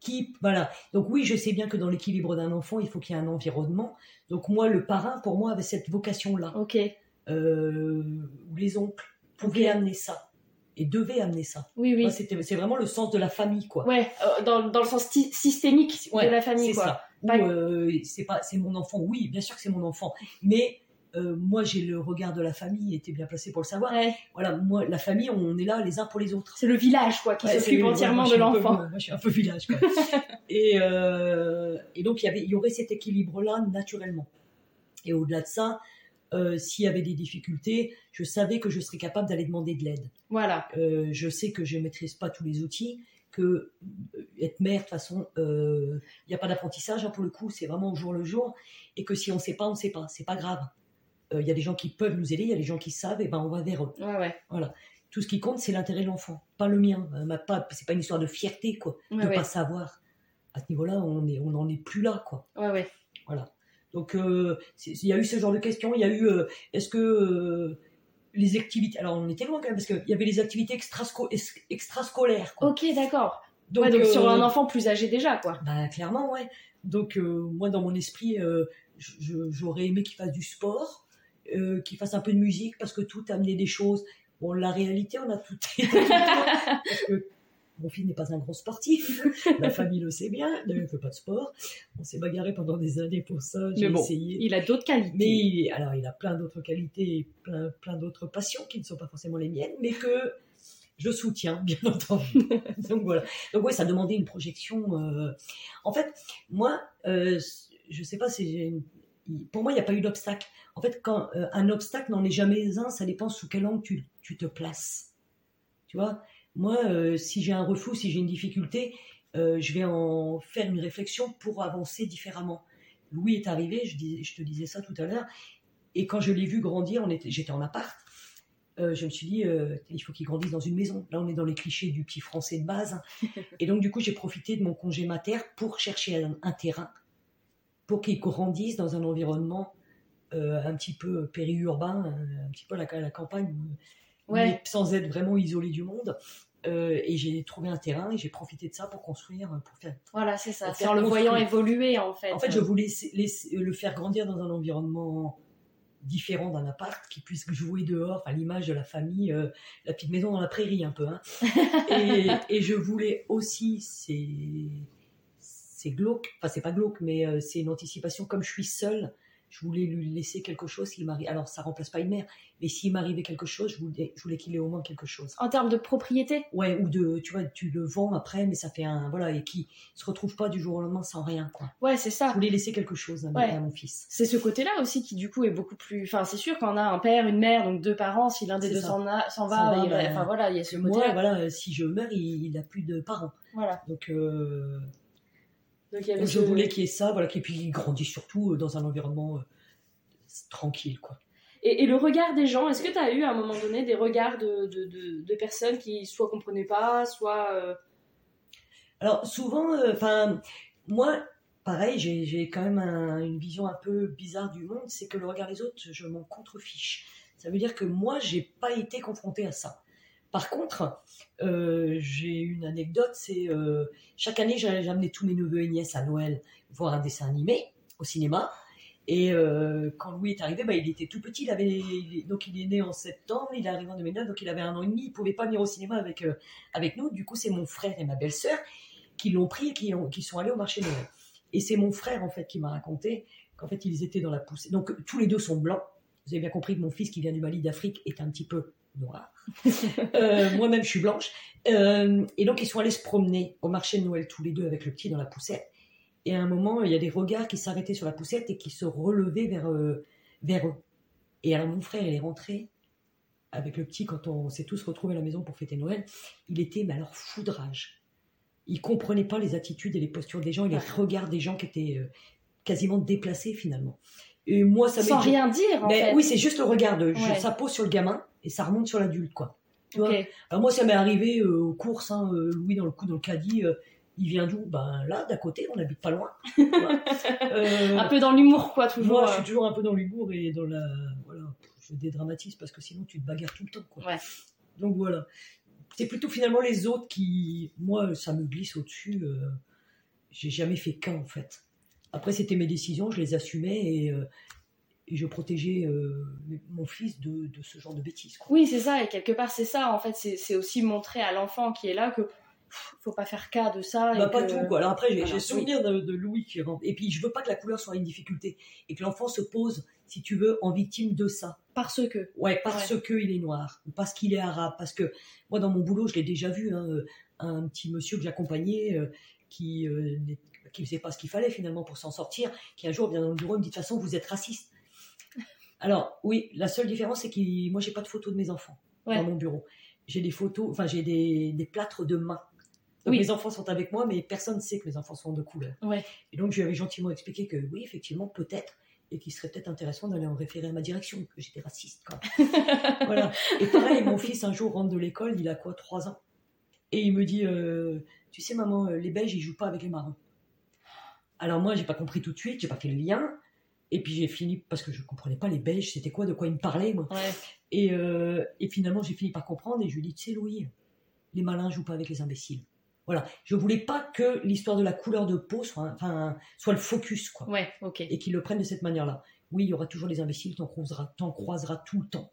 Qui, voilà. Donc oui, je sais bien que dans l'équilibre d'un enfant, il faut qu'il y ait un environnement. Donc moi, le parrain, pour moi, avait cette vocation-là. Ok. Euh, les oncles pouvaient amener ça et devaient amener ça. Oui, oui. C'est vraiment le sens de la famille, quoi. Ouais, euh, dans, dans le sens sy- systémique Ouais, de la famille, c'est quoi. ça. Ou, Pas- euh, c'est pas, c'est mon enfant. Oui, bien sûr que c'est mon enfant. Mais euh, moi, j'ai le regard de la famille. Était bien placé pour le savoir. Ouais. Voilà, moi, la famille, on est là les uns pour les autres. C'est le village, quoi, qui Ouais, s'occupe entièrement moi, de l'enfant. moi, je suis un peu village. quoi. et, euh, et donc, il y avait, il y aurait cet équilibre-là naturellement. Et au-delà de ça, euh, s'il y avait des difficultés, je savais que je serais capable d'aller demander de l'aide. Voilà. Je sais que je ne maîtrise pas tous les outils, que être mère, de toute façon, euh, il n'y a pas d'apprentissage hein, pour le coup, c'est vraiment au jour le jour, et que si on ne sait pas, on ne sait pas, c'est pas grave. Euh, Il y a des gens qui peuvent nous aider, il y a des gens qui savent, et ben on va vers eux. Ouais, ouais. Tout ce qui compte, c'est l'intérêt de l'enfant, pas le mien. Euh, ma- pas, c'est pas une histoire de fierté, quoi, de pas savoir. À ce niveau-là, on est, on n'en est plus là, quoi. Ouais. Donc, euh, il y a eu ce genre de questions. Il y a eu, euh, est-ce que euh, les activités. Alors, on était loin quand même, parce qu'il y avait les activités extrasco- es- extrascolaires. Quoi. Ok, d'accord. Donc, ouais, donc sur un enfant plus âgé déjà, quoi. bah, clairement, ouais. Donc, moi, dans mon esprit, j'aurais aimé qu'il fasse du sport, euh, qu'il fasse un peu de musique, parce que tout a amené des choses. Bon, la réalité, on a tout parce que mon fils n'est pas un grand sportif, la famille le sait bien, il ne fait pas de sport. On s'est bagarré pendant des années pour ça, j'ai essayé. Il a d'autres qualités. Mais il, alors, il a plein d'autres qualités et plein, plein d'autres passions qui ne sont pas forcément les miennes, mais que je soutiens, bien entendu. Donc voilà. Donc oui, ça demandait une projection. Euh, en fait, moi, euh, je sais pas si pour moi, il n'y a pas eu d'obstacle. En fait, quand euh, un obstacle n'en est jamais un, ça dépend sous quel angle tu, tu te places. Tu vois, moi, si j'ai un refus, si j'ai une difficulté, je vais en faire une réflexion pour avancer différemment. Louis est arrivé, je, dis, je te disais ça tout à l'heure, et quand je l'ai vu grandir, j'étais en appart, euh, je me suis dit, euh, il faut qu'il grandisse dans une maison. Là, on est dans les clichés du petit français de base. Et donc, du coup, j'ai profité de mon congé mater pour chercher un, terrain pour qu'il grandisse dans un environnement euh, un petit peu périurbain, un petit peu la, la campagne, mais sans être vraiment isolé du monde. et j'ai trouvé un terrain et j'ai profité de ça pour construire, pour faire. Voilà, c'est ça. Faire le voyant évoluer en fait. En fait, je voulais le faire grandir dans un environnement différent d'un appart qui puisse jouer dehors, enfin l'image de la famille, euh, la petite maison dans la prairie un peu. Hein. et, je voulais aussi, c'est glauque, enfin c'est pas glauque, mais euh, c'est une anticipation comme je suis seule je voulais lui laisser quelque chose s'il m'arrive. Alors, ça remplace pas une mère, mais s'il m'arrivait quelque chose, je voulais, je voulais qu'il ait au moins quelque chose. En termes de propriété? Ouais, ou de, tu vois, tu le vends après, mais ça fait un, voilà, et qui se retrouve pas du jour au lendemain sans rien, quoi. Ouais, c'est ça. Je voulais laisser quelque chose à, mon fils. C'est ce côté-là aussi qui, du coup, est beaucoup plus. Enfin, c'est sûr qu'on a un père, une mère, donc deux parents, si l'un des deux s'en va, va ben, enfin voilà, il y a ce côté. Moi, voilà, si je meurs, il, n'a plus de parents. Voilà. Donc. Euh, donc, je voulais qu'il y ait ça, voilà, et puis il grandit surtout euh, dans un environnement euh, tranquille, quoi. Et, le regard des gens, est-ce que tu as eu à un moment donné des regards de, de, personnes qui soit comprenaient pas, soit... Euh, Alors souvent, euh, moi, pareil, j'ai quand même une vision un peu bizarre du monde, c'est que le regard des autres, je m'en contrefiche. Ça veut dire que moi, j'ai pas été confrontée à ça. Par contre, euh, j'ai une anecdote, c'est chaque année, j'amenais tous mes neveux et nièces à Noël voir un dessin animé au cinéma. Et euh, quand Louis est arrivé, bah, il était tout petit. Il avait, donc il est né en septembre, il est arrivé en 2009, donc il avait un an et demi. Il pouvait pas venir au cinéma avec, euh, avec nous. Du coup, c'est mon frère et ma belle-sœur qui l'ont pris et qui, ont, qui sont allés au marché Noël. Et c'est mon frère, en fait, qui m'a raconté qu'en fait, ils étaient dans la poussée. Donc, tous les deux sont blancs. Vous avez bien compris que mon fils, qui vient du Mali d'Afrique, est un petit peu noir. Euh, moi-même, je suis blanche. et donc, ils sont allés se promener au marché de Noël tous les deux avec le petit dans la poussette. Et à un moment, il y a des regards qui s'arrêtaient sur la poussette et qui se relevaient vers, euh, vers eux. Et alors mon frère, il est rentré avec le petit quand on s'est tous retrouvés à la maison pour fêter Noël. Il était, mais alors, foudrage. Il comprenait pas les attitudes et les postures des gens, et les regards des gens qui étaient euh, quasiment déplacés finalement. Et moi, ça Sans rien dire, en fait. Oui, c'est juste le regard de, ça pose sur le gamin et ça remonte sur l'adulte, quoi. alors moi, ça m'est arrivé euh, aux courses, hein, Louis dans le coup dans le caddie, il vient d'où? Ben là, d'à côté, on habite pas loin. Euh, un peu dans l'humour, quoi, toujours. Moi, je suis toujours un peu dans l'humour et dans la. Voilà, je dédramatise parce que sinon, tu te bagarres tout le temps, quoi. Donc voilà. C'est plutôt finalement les autres qui. Moi, ça me glisse au-dessus. Euh, j'ai jamais fait qu'un, en fait. Après, c'était mes décisions, je les assumais et. Euh, je protégeais mon fils de, de, ce genre de bêtises. Quoi. Oui, c'est ça, et quelque part, c'est ça, en fait, c'est aussi montrer à l'enfant qui est là que faut pas faire cas de ça. Bah, pas tout, quoi. Alors après, j'ai souvenir de, Louis qui rentre. Et puis, je veux pas que la couleur soit une difficulté. Et que l'enfant se pose, si tu veux, en victime de ça. Parce que. Ouais, parce que il est noir. Parce qu'il est arabe. Parce que, moi, dans mon boulot, je l'ai déjà vu, hein, euh, un petit monsieur que j'accompagnais, euh, qui, euh, qui faisait pas ce qu'il fallait finalement pour s'en sortir, qui un jour vient dans le bureau et me dit, de toute façon, vous êtes raciste. Alors, oui, la seule différence, c'est que moi, j'ai pas de photos de mes enfants dans mon bureau. J'ai des photos, enfin, j'ai des, des plâtres de mains donc mes enfants sont avec moi, mais personne ne sait que mes enfants sont de couleur. Et donc je lui avais gentiment expliqué que oui, effectivement, peut-être, et qu'il serait peut-être intéressant d'aller en référer à ma direction, que j'étais raciste. Quoi. voilà. Et pareil, mon fils un jour rentre de l'école, il a quoi, 3 ans, et il me dit, euh, tu sais maman, euh, les Belges ils jouent pas avec les marrons. Alors moi j'ai pas compris tout de suite, j'ai pas fait le lien. Et puis j'ai fini parce que je comprenais pas les Belges, c'était quoi, de quoi ils me parlaient moi. Et, euh, et finalement j'ai fini par comprendre et je lui dis, tu sais Louis, les malins jouent pas avec les imbéciles. Voilà, je voulais pas que l'histoire de la couleur de peau soit, enfin, soit le focus, quoi. Ouais, ok. Et qu'ils le prennent de cette manière-là. Oui, il y aura toujours des imbéciles, t'en croiseras, t'en croiseras tout le temps.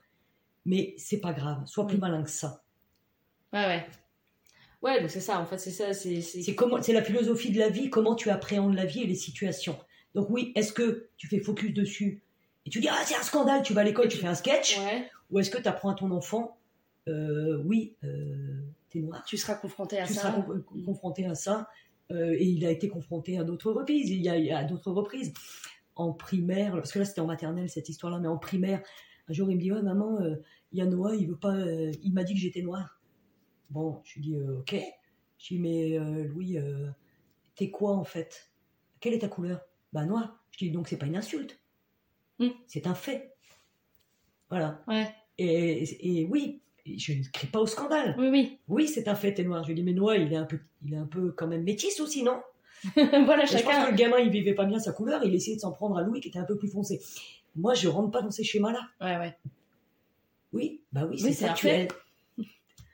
Mais c'est pas grave, sois plus Mm. malin que ça. Ouais, ouais. Ouais, donc c'est ça, en fait, c'est ça. C'est C'est comment, c'est la philosophie de la vie, comment tu appréhendes la vie et les situations. Donc oui, est-ce que tu fais focus dessus et tu dis ah c'est un scandale, tu vas à l'école, tu fais un sketch, Ouais, ou est-ce que tu apprends à ton enfant, euh, oui, euh, t'es noir, tu seras confronté à tu ça. seras con- confronté à ça, euh, et il a été confronté à d'autres reprises, il y a, il y a à d'autres reprises. En primaire, parce que là c'était en maternelle cette histoire-là, mais en primaire, un jour il me dit ouais maman, euh, il y a Noah, il veut pas, euh, il m'a dit que j'étais noire. Bon, je lui dis euh, ok. Je lui dis mais euh, Louis, euh, t'es quoi en fait? Quelle est ta couleur? Bah noir. Je dis donc c'est pas une insulte, Hmm. c'est un fait. Voilà. Ouais, Et, et oui, je ne crie pas au scandale. oui, oui. Oui, c'est un fait, t'es noir. Je lui dis mais Noah, il est un peu, il est un peu quand même métis aussi, non? Voilà, et Je pense que chacun. le gamin, il vivait pas bien sa couleur, il essayait de s'en prendre à Louis qui était un peu plus foncé. Moi, je rentre pas dans ces schémas-là. Ouais, ouais. Oui, bah oui, Oui, c'est c'est ça, tu es.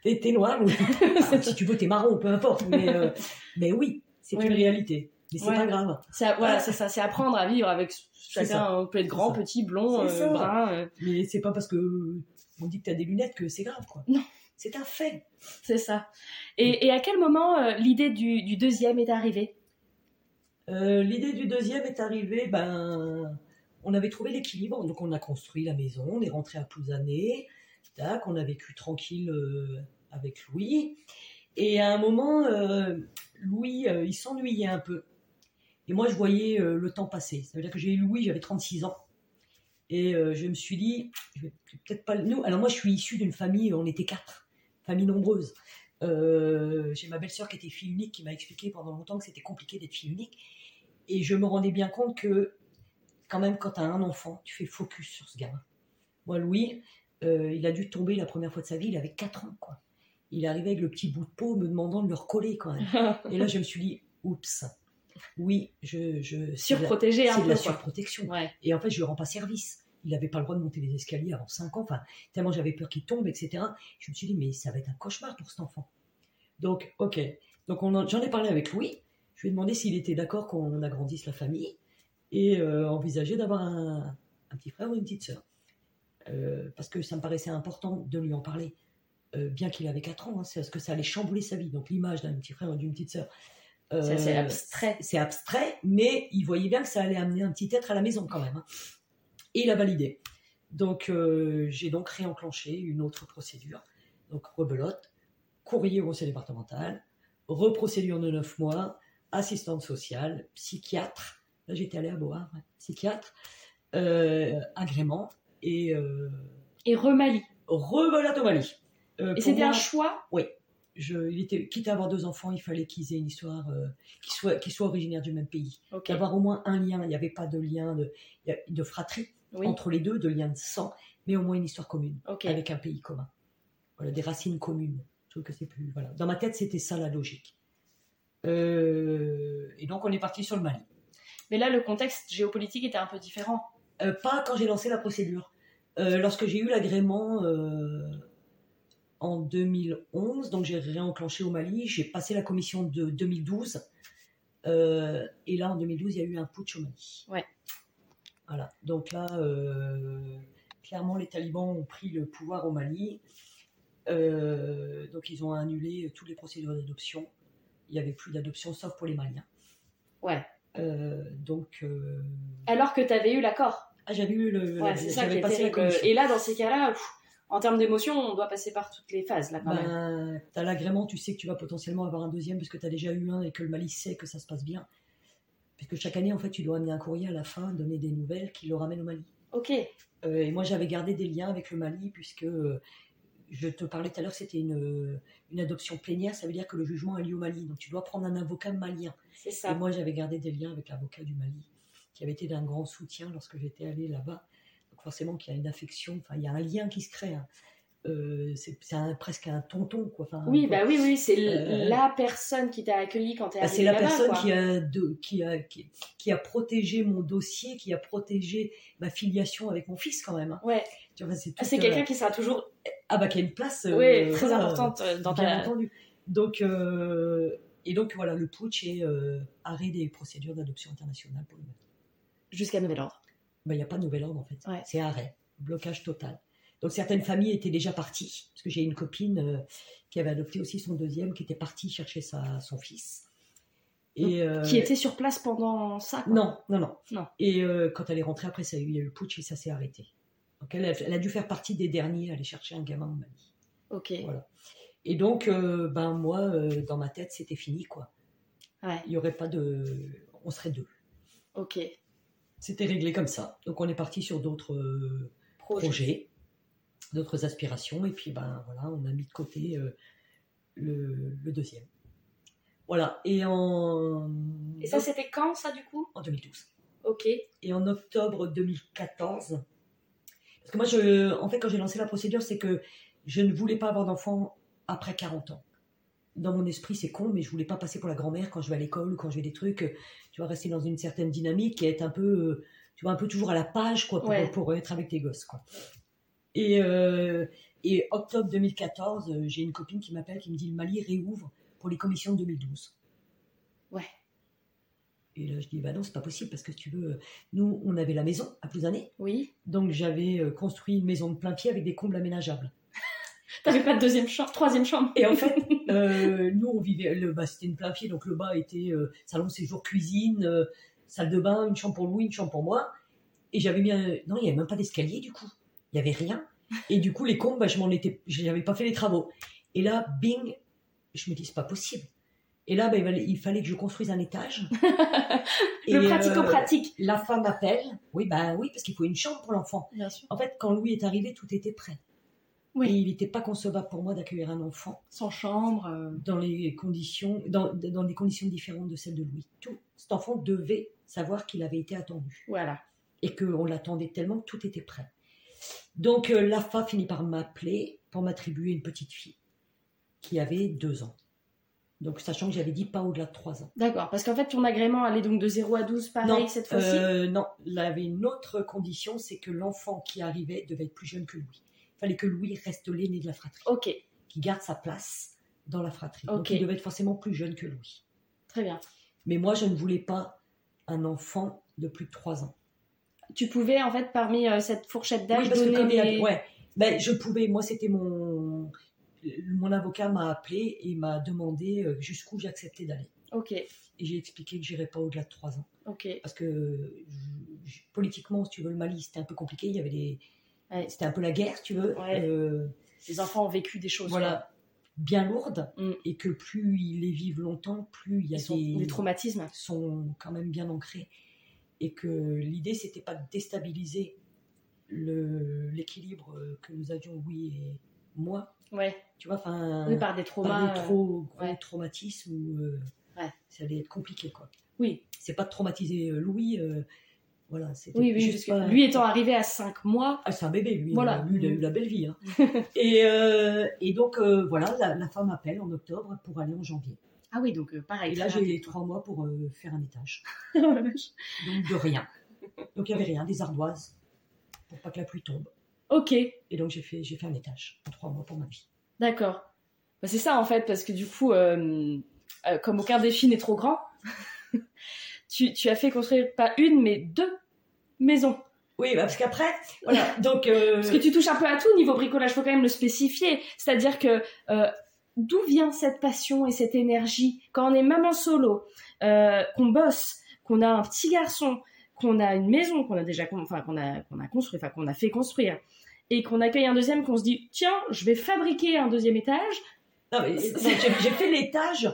T'es t'es noir, oui. Ah, si tu veux, t'es marron, peu importe. Mais, euh, mais oui, c'est Oui, une oui. réalité. Mais c'est Ouais. pas grave. C'est à- voilà, Ah. c'est ça, c'est apprendre à vivre avec chacun. On peut être grand, petit, blond, euh, brun. euh, Mais c'est pas parce que on dit que t'as des lunettes que c'est grave, quoi. Non. C'est un fait. c'est ça. Et, et à quel moment euh, l'idée du, du deuxième est arrivée? L'idée du deuxième est arrivée, ben, on avait trouvé l'équilibre, donc on a construit la maison, on est rentré à Plouzané, tac, on a vécu tranquille euh, avec Louis. Et à un moment, euh, Louis, euh, il s'ennuyait un peu. Et moi, je voyais euh, le temps passer. Ça veut dire que j'ai eu Louis, j'avais 36 ans. Et je me suis dit, je vais peut-être pas. Nous, alors moi, je suis issue d'une famille, on était quatre, famille nombreuse. J'ai ma belle-sœur qui était fille unique qui m'a expliqué pendant longtemps que c'était compliqué d'être fille unique. Et je me rendais bien compte que, quand même, quand tu as un enfant, tu fais focus sur ce gamin. Moi, Louis, il a dû tomber la première fois de sa vie, il avait 4 ans, quoi. Il arrivé avec le petit bout de peau me demandant de le recoller, quand même. Et là, je me suis dit, oups, oui, je. je c'est Surprotégé un C'est de la peu, surprotection. Ouais. Et en fait, je lui rends pas service. Il n'avait pas le droit de monter les escaliers avant 5 ans. Enfin, tellement j'avais peur qu'il tombe, etc. Je me suis dit, mais ça va être un cauchemar pour cet enfant. Donc, ok. Donc, on en- j'en ai parlé avec Louis. Je lui ai demandé s'il était d'accord qu'on agrandisse la famille et euh, envisager d'avoir un, un petit frère ou une petite sœur. Euh, parce que ça me paraissait important de lui en parler. Euh, bien qu'il avait 4 ans, hein, c'est parce que ça allait chambouler sa vie. Donc, l'image d'un petit frère ou d'une petite sœur. C'est euh, abstrait. c'est abstrait, mais il voyait bien que ça allait amener un petit être à la maison quand même. hein. Et il a validé. Donc euh, j'ai donc réenclenché une autre procédure. Donc rebelote, courrier au conseil départemental, reprocédure de 9 mois, assistante sociale, psychiatre. Là j'étais allée à ouais, psychiatre, agrément et Et Remali. rebelote au Mali. Euh, Et c'était moi- un choix je, il était, quitte à avoir deux enfants, il fallait qu'ils aient une histoire euh, qui soit, qui soit originaire du même pays. Ok. D'avoir au moins un lien. Il n'y avait pas de lien de, de fratrie Oui. entre les deux, de lien de sang, mais au moins une histoire commune, avec un pays commun. Voilà, des racines communes. Je trouve que c'est plus. Voilà. Dans ma tête, c'était ça la logique. Euh, et donc, on est parti sur le Mali. Mais là, le contexte géopolitique était un peu différent. Euh, pas quand j'ai lancé la procédure. Euh, lorsque j'ai eu l'agrément euh, en 2011, donc j'ai réenclenché au Mali, j'ai passé la commission de 2012. euh, et là, en 2012, il y a eu un putsch au Mali. Ouais. Voilà. Donc là, euh, clairement, les talibans ont pris le pouvoir au Mali. Euh, donc ils ont annulé toutes les procédures d'adoption. Il n'y avait plus d'adoption sauf pour les Maliens. Ouais. Donc, Alors que tu avais eu l'accord. ah, j'avais eu le. Ouais, c'est ça qui la commission. Et là, dans ces cas-là, pff, en termes d'émotion, on doit passer par toutes les phases, là, quand même. T'as l'agrément, tu sais que tu vas potentiellement avoir un deuxième puisque tu as déjà eu un et que le Mali sait que ça se passe bien. Puisque chaque année, en fait, tu dois amener un courrier à la fin, donner des nouvelles qui le ramènent au Mali. Ok. Euh, et moi, j'avais gardé des liens avec le Mali puisque euh, je te parlais tout à l'heure, c'était une, une adoption plénière, ça veut dire que le jugement a lieu au Mali. Donc tu dois prendre un avocat malien. C'est Et ça. moi, j'avais gardé des liens avec l'avocat du Mali, qui avait été d'un grand soutien lorsque j'étais allée là-bas. Forcément qu'il y a une affection, enfin, il y a un lien qui se crée. hein. Euh, c'est presque un tonton, quoi. Enfin, Oui, quoi. bah oui, oui, c'est l- Euh, la personne qui t'a accueilli quand t'es Bah, arrivé c'est la personne quoi. qui a, de- qui, a, qui, qui a protégé mon dossier, qui a protégé ma filiation avec mon fils quand même. hein. Ouais, Tu vois, c'est Ah, euh, quelqu'un qui sera toujours ah bah qui a une place euh, ouais, très importante euh, dans bien ta... entendu. Donc, euh, Et donc voilà, le putsch est euh, arrêt des procédures d'adoption internationale pour le Mali. Jusqu'à nouvel ordre. Ben, Il n'y a pas de nouvel ordre en fait. Ouais. C'est arrêt, blocage total. Donc certaines familles étaient déjà parties, parce que j'ai une copine euh, qui avait adopté aussi son deuxième, qui était partie chercher sa, son fils. Et, euh, Qui était sur place pendant ça quoi? Non, non, non. Non. Et euh, quand elle est rentrée, après, ça, il y a eu le putsch et ça s'est arrêté. Donc elle, a- elle a dû faire partie des derniers à aller chercher un gamin au Mali. Ok. Voilà. Et donc, ben moi, dans ma tête, c'était fini, quoi. Ouais. Il y aurait pas de... On serait deux. Ok. C'était réglé comme ça. Donc on est parti sur d'autres euh, Projet. projets, d'autres aspirations, et puis ben voilà, on a mis de côté euh, le, le deuxième. Voilà. Et en... Et ça c'était quand ça du coup? En 2012. Ok. et en octobre 2014. Parce que moi, je, en fait, quand j'ai lancé la procédure, c'est que je ne voulais pas avoir d'enfant après 40 ans. Dans mon esprit, c'est con, mais je voulais pas passer pour la grand-mère quand je vais à l'école ou quand je vais des trucs. Tu vois, rester dans une certaine dynamique et être un peu, euh, tu vois, un peu toujours à la page, quoi, pour, Ouais. pour être avec tes gosses, quoi. Et, euh, et octobre 2014, euh, j'ai une copine qui m'appelle, qui me dit le Mali réouvre pour les commissions de 2012. Ouais. Et là, je dis, bah non, c'est pas possible parce que si tu veux, nous, on avait la maison à Plouzané. Oui. Donc, j'avais construit une maison de plein pied avec des combles aménageables. T'avais pas de deuxième chambre, troisième chambre. Et en fait, euh, nous, on vivait, le, bah, c'était une plein pied, donc le bas était euh, salon séjour cuisine, euh, salle de bain, une chambre pour Louis, une chambre pour moi. Et j'avais mis un... Non, il n'y avait même pas d'escalier, du coup. Il n'y avait rien. Et du coup, les combles, bah, je m'en étais... Je n'avais pas fait les travaux. Et là, bing, je me dis, c'est pas possible. Et là, bah, il, fallait, que je construise un étage. Le Et, euh, pratico-pratique. la femme appelle. Oui, bah oui, parce qu'il faut une chambre pour l'enfant. Bien sûr. En fait, quand Louis est arrivé, tout était prêt. Oui. Et il n'était pas concevable pour moi d'accueillir un enfant Sans chambre. euh, dans les conditions, dans, dans des conditions différentes de celles de Louis. Tout, cet enfant devait savoir qu'il avait été attendu Voilà. et qu'on l'attendait tellement que tout était prêt. Donc euh, l'AFA finit par m'appeler pour m'attribuer une petite fille qui avait deux ans. Donc sachant que j'avais dit pas au-delà de trois ans. D'accord. Parce qu'en fait, ton agrément allait donc de 0 à 12, pareil, non, cette fois-ci? euh, non, il avait une autre condition, c'est que l'enfant qui arrivait devait être plus jeune que Louis. Il fallait que Louis reste l'aîné de la fratrie, Ok. qui garde sa place dans la fratrie. Ok. Donc il devait être forcément plus jeune que Louis. Très bien. Mais moi, je ne voulais pas un enfant de plus de 3 ans. Tu pouvais, en fait, parmi euh, cette fourchette d'âge, Oui, parce que donner comme il y a- des... ouais, ben, je pouvais, moi, c'était mon. Mon avocat m'a appelé et m'a demandé euh, jusqu'où j'acceptais d'aller. Ok. Et j'ai expliqué que j'irais pas au-delà de 3 ans. Ok. Parce que je- politiquement, si tu veux, le Mali, c'était un peu compliqué. Il y avait des. Ouais. C'était un peu la guerre, tu veux. Ouais. Euh, Les enfants ont vécu des choses. voilà, bien lourdes. Mm. Et que plus ils les vivent longtemps, plus il y a sont- des. des traumatismes. sont quand même bien ancrés et que l'idée c'était pas de déstabiliser l'équilibre que nous avions oui et moi Ouais. tu vois enfin Oui, par des par traumas. des euh, trop gros ouais. traumatismes où euh, Ouais. ça allait être compliqué quoi Oui. c'est pas de traumatiser euh, Louis euh, voilà Oui, oui, juste parce que pas- lui étant arrivé à 5 mois, ah, c'est un bébé lui Voilà. lui il a eu la belle vie hein. et, euh, et donc euh, voilà la, la femme appelle en octobre pour aller en janvier ah oui, donc euh, pareil. et là j'ai rapide. trois mois pour faire un étage Oh donc de rien. Donc il n'y avait rien, des ardoises, pour pas que la pluie tombe. ok, Et donc j'ai fait, j'ai fait un étage en trois mois pour ma vie. d'accord. Bah, c'est ça en fait, parce que du coup, comme aucun défi n'est trop grand, tu, tu as fait construire pas une, mais deux maisons. Oui, bah, parce qu'après, voilà, donc... euh, Parce que tu touches un peu à tout niveau bricolage, faut quand même le spécifier. C'est-à-dire que euh, d'où vient cette passion et cette énergie quand on est maman solo, euh, qu'on bosse, qu'on a un petit garçon, qu'on a une maison qu'on a déjà, enfin qu'on a, qu'on a construit, enfin qu'on a fait construire, et qu'on accueille un deuxième, qu'on se dit tiens, je vais fabriquer un deuxième étage. non, mais, j'ai fait l'étage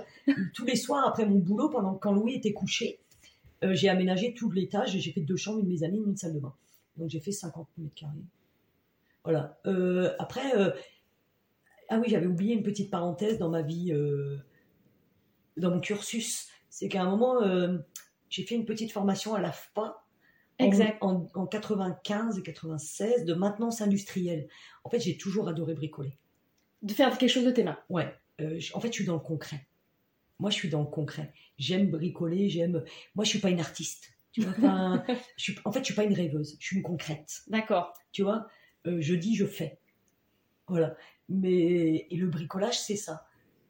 tous les soirs après mon boulot, pendant quand Louis était couché. Euh, j'ai aménagé tout l'étage et j'ai fait deux chambres, une mezzanine, une salle de bain. Donc j'ai fait 50 mètres carrés. Voilà. Euh, après, euh, ah oui, j'avais oublié une petite parenthèse dans ma vie, dans mon cursus. C'est qu'à un moment, j'ai fait une petite formation à l'AFPA en, Exact. en, en 95 et 96 de maintenance industrielle. En fait, j'ai toujours adoré bricoler. De faire quelque chose de tes mains. Ouais. En fait, je suis dans le concret. Moi, je suis dans le concret. J'aime bricoler, j'aime. Moi, je suis pas une artiste. Tu vois, je suis... En fait, je suis pas une rêveuse. Je suis une concrète. D'accord. Tu vois, Euh, je dis, je fais. Voilà. Mais et le bricolage, c'est ça.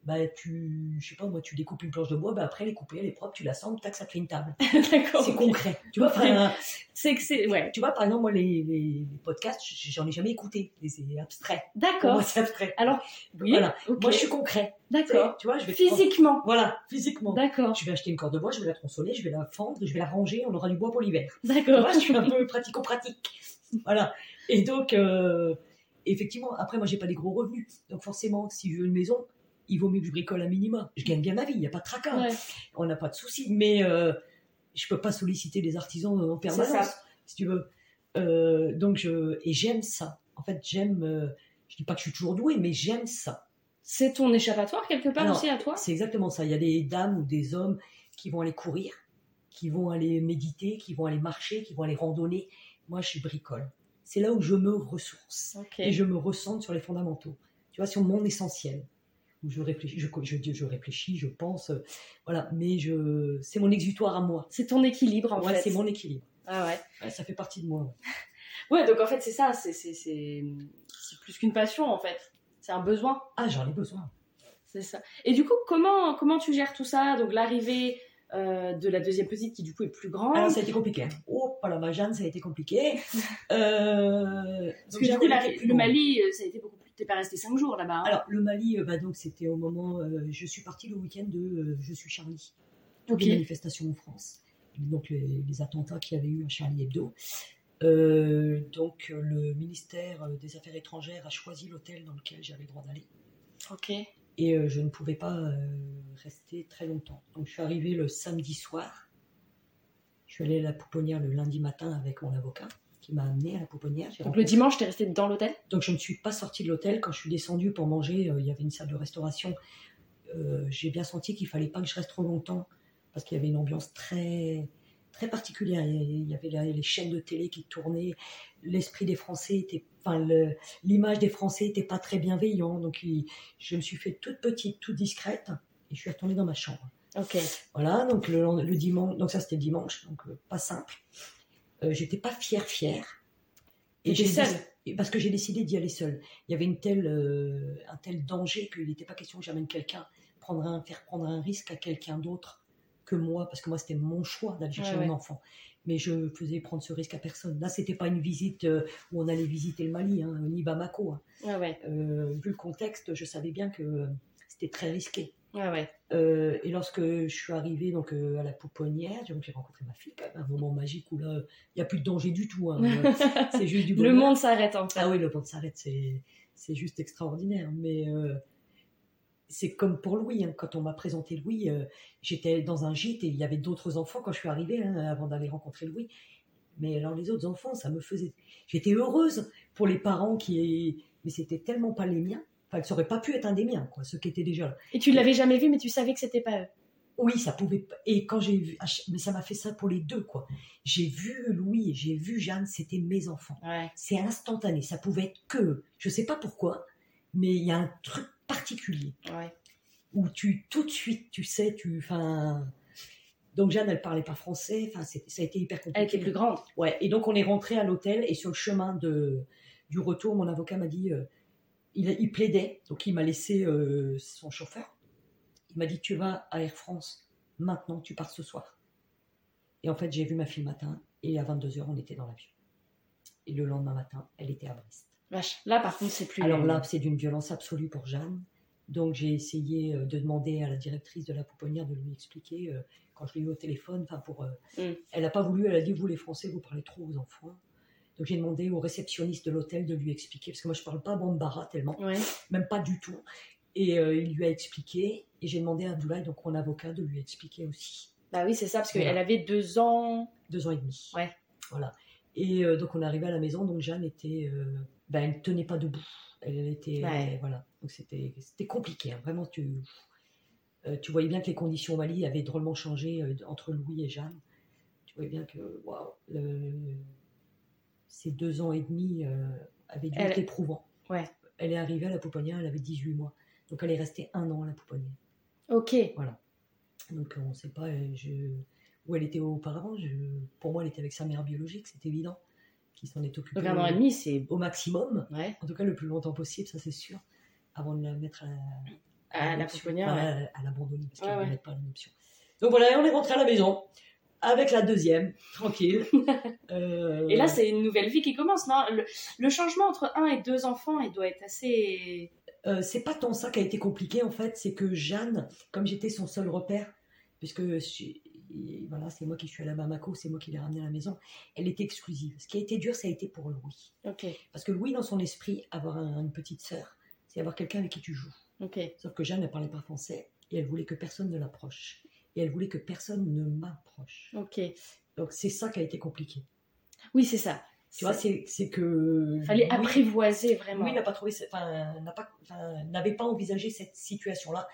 Bah tu, je sais pas moi, tu découpes une planche de bois, bah après elle est coupée, elle est propre, tu l'assembles, tac, ça fait une table. D'accord. C'est concret. Tu vois, enfin, C'est que c'est. Ouais. tu vois, par exemple, moi, les, les, les podcasts, j'en ai jamais écouté. C'est abstrait. D'accord. moi, c'est abstrait. Alors, oui. Voilà. Moi, je suis concret. D'accord. Tu vois, je vais Physiquement. Voilà, physiquement. D'accord. Je vais acheter une corde de bois, je vais la tronçonner, je vais la fendre, je vais la ranger, on aura du bois pour l'hiver. D'accord. vois, je suis un peu pratico-pratique. Voilà. Et donc, euh, effectivement, après, moi, j'ai pas des gros revenus. Donc, forcément, si je veux une maison, il vaut mieux que je bricole un minimum. Je gagne bien ma vie, il n'y a pas de tracas. Ouais. On n'a pas de soucis. Mais euh, je peux pas solliciter les artisans en permanence, si tu veux. Euh, donc, je, et j'aime ça. En fait, j'aime. euh, je dis pas que je suis toujours douée, mais j'aime ça. C'est ton échappatoire quelque part Alors, aussi à toi? C'est exactement ça. Il y a des dames ou des hommes qui vont aller courir, qui vont aller méditer, qui vont aller marcher, qui vont aller randonner. Moi, je bricole. C'est là où je me ressource et je me ressente sur les fondamentaux. Tu vois, sur mon essentiel. Où je réfléchis, je, je, je réfléchis, je pense, euh, voilà. Mais je, c'est mon exutoire à moi. C'est ton équilibre en Ouais, fait. c'est mon équilibre. Ah ouais. Ouais, ça fait partie de moi. Ouais, donc en fait c'est ça, c'est plus qu'une passion en fait. C'est un besoin, Ah, j'en ai besoin. c'est ça. Et du coup, comment comment tu gères tout ça? Donc l'arrivée euh, de la deuxième petite qui du coup est plus grande. Alors, ça a été compliqué. hein. Oh, pas la Jeanne, ça a été compliqué. Euh, Parce donc, que du coup, la- le. Mali, ça a été beaucoup plus. T'es pas resté cinq jours là-bas. hein Alors, le Mali, euh, bah, donc, c'était au moment. euh, je suis partie le week-end de euh, Je suis Charlie. Toutes les manifestations en France. Donc, les, les attentats qu'il y avait eu à Charlie Hebdo. Euh, donc, le ministère des Affaires étrangères a choisi l'hôtel dans lequel j'avais le droit d'aller. Ok. Et je ne pouvais pas rester très longtemps. Donc, je suis arrivée le samedi soir. Je suis allée à la pouponnière le lundi matin avec mon avocat qui m'a amenée à la pouponnière. Donc le dimanche, t'es resté dans l'hôtel? Donc je ne suis pas sortie de l'hôtel. Quand je suis descendue pour manger, euh, il y avait une salle de restauration. Euh, J'ai bien senti qu'il fallait pas que je reste trop longtemps parce qu'il y avait une ambiance très très particulière. Il y avait la- les chaînes de télé qui tournaient. L'esprit des Français était, enfin l'image des Français était pas très bienveillant. Donc il- je me suis fait toute petite, toute discrète et je suis retournée dans ma chambre. Ok. Voilà, donc le, le dimanche, donc ça c'était dimanche, donc euh, pas simple. Euh, J'étais pas fière, fière. T'étais j'ai seule déc- et Parce que j'ai décidé d'y aller seule. Il y avait une telle, euh, un tel danger qu'il n'était pas question que j'amène quelqu'un, prendre un, faire prendre un risque à quelqu'un d'autre que moi, parce que moi c'était mon choix d'aller chercher Ouais, mon enfant. Mais je faisais prendre ce risque à personne. Là, c'était pas une visite euh, où on allait visiter le Mali, hein, ni Bamako. hein. Ouais. Euh, vu le contexte, je savais bien que c'était très risqué. Ouais. Euh, et lorsque je suis arrivée donc, euh, à la pouponnière, j'ai rencontré ma fille, un moment magique où là, il n'y a plus de danger du tout. hein. C'est juste du Le monde s'arrête en fait. Ah oui, le monde s'arrête, c'est, c'est juste extraordinaire. Mais euh, c'est comme pour Louis. hein. Quand on m'a présenté Louis, j'étais dans un gîte et il y avait d'autres enfants quand je suis arrivée, hein, avant d'aller rencontrer Louis. Mais alors les autres enfants, ça me faisait... J'étais heureuse pour les parents qui... Mais c'était tellement pas les miens. Enfin, ça aurait pas pu être un des miens, quoi, ceux qui étaient déjà là. Et tu l'avais jamais vu, mais tu savais que c'était pas eux. Oui, ça pouvait. Et quand j'ai vu, ah, mais ça m'a fait ça pour les deux, quoi. J'ai vu Louis et j'ai vu Jeanne, c'était mes enfants. Ouais. C'est instantané, ça pouvait être que. Je sais pas pourquoi, mais il y a un truc particulier Ouais. où tu tout de suite, tu sais, tu, enfin. Donc Jeanne, elle parlait pas français. Enfin, ça a été hyper compliqué. Elle était plus grande. Ouais. Et donc on est rentré à l'hôtel et sur le chemin de du retour, mon avocat m'a dit, euh, il, il plaidait, donc il m'a laissé euh, son chauffeur. Il m'a dit tu vas à Air France maintenant, tu pars ce soir. Et en fait j'ai vu ma fille le matin et à 22 h on était dans l'avion. Et le lendemain matin, elle était à Brest. Vache. Là, par contre, c'est plus. Alors là, c'est d'une violence absolue pour Jeanne. Donc j'ai essayé euh, de demander à la directrice de la pouponnière de lui expliquer euh, quand je l'ai eu au téléphone. Enfin pour, euh, Mm. elle n'a pas voulu. Elle a dit vous les Français, vous parlez trop aux enfants. Donc j'ai demandé au réceptionniste de l'hôtel de lui expliquer parce que moi je parle pas bambara tellement, Ouais. même pas du tout. Et euh, il lui a expliqué. Et j'ai demandé à Abdoulaye, donc mon avocat, de lui expliquer aussi. Bah oui, c'est ça, parce Voilà. qu'elle avait deux ans. Deux ans et demi. Ouais. Voilà. Et euh, donc on est arrivé à la maison, donc Jeanne était, euh, ben, elle tenait pas debout. Elle, était, Ouais. voilà. Donc c'était, c'était compliqué. hein. Vraiment, tu, tu voyais bien que les conditions au Mali avaient drôlement changé entre Louis et Jeanne. Tu voyais bien que, waouh, le- ces deux ans et demi euh, avaient dû Elle- être éprouvants. Ouais. Elle est arrivée à la pouponnière, elle avait 18 mois. Donc elle est restée un an à la pouponnière. Ok. Donc on ne sait pas euh, je- où elle était auparavant. Je- Pour moi, elle était avec sa mère biologique, c'est évident, qui s'en est occupée Donc un an et demi, c'est. au maximum, Ouais. en tout cas le plus longtemps possible, ça c'est sûr, avant de la mettre à la, À la pouponnière, ouais. à, l'abandonner parce qu'elle ne ouais. pas. Donc voilà, on est rentré à la maison avec la deuxième, tranquille. Euh, Et là, c'est une nouvelle vie qui commence, non? Le, le changement entre un et deux enfants, il doit être assez. Euh, c'est pas tant ça qui a été compliqué en fait, c'est que Jeanne, comme j'étais son seul repère, puisque je- voilà, c'est moi qui suis à Bamako, c'est moi qui l'ai ramenée à la maison, elle était exclusive. Ce qui a été dur, ça a été pour Louis. Parce que Louis, dans son esprit, avoir un- une petite sœur, c'est avoir quelqu'un avec qui tu joues. ok. Sauf que Jeanne ne parlait pas français et elle voulait que personne ne l'approche. Et elle voulait que personne ne m'approche. Ok. Donc c'est ça qui a été compliqué. Oui, c'est ça. Tu vois, c'est que. Fallait apprivoiser vraiment. Louis n'a pas trouvé, ce- enfin, n'a pas, n'avait pas envisagé cette situation-là.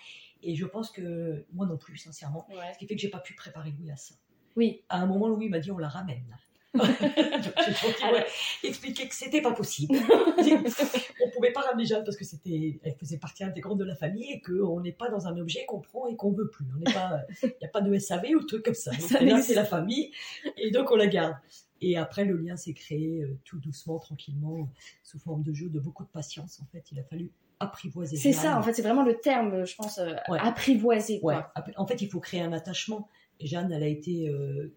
Et je pense que moi non plus, sincèrement. Ouais. Ce qui fait que j'ai pas pu préparer Louis à ça. Oui. À un moment, Louis m'a dit on la ramène. Ouais, expliquer que c'était pas possible. on pouvait pas ramener Jeanne parce que c'était, elle faisait partie intégrante de la famille et qu'on n'est pas dans un objet qu'on prend et qu'on veut plus. On n'est pas, il n'y a pas de SAV ou de trucs comme ça. Donc, Ça là, c'est la famille et donc on la garde. Et après, le lien s'est créé euh, tout doucement, tranquillement, sous forme de jeu, de beaucoup de patience. En fait, il a fallu apprivoiser. C'est ça, en fait, c'est vraiment le terme, je pense, euh, Ouais. apprivoiser. Quoi. En fait, il faut créer un attachement. Jeanne, elle a été euh,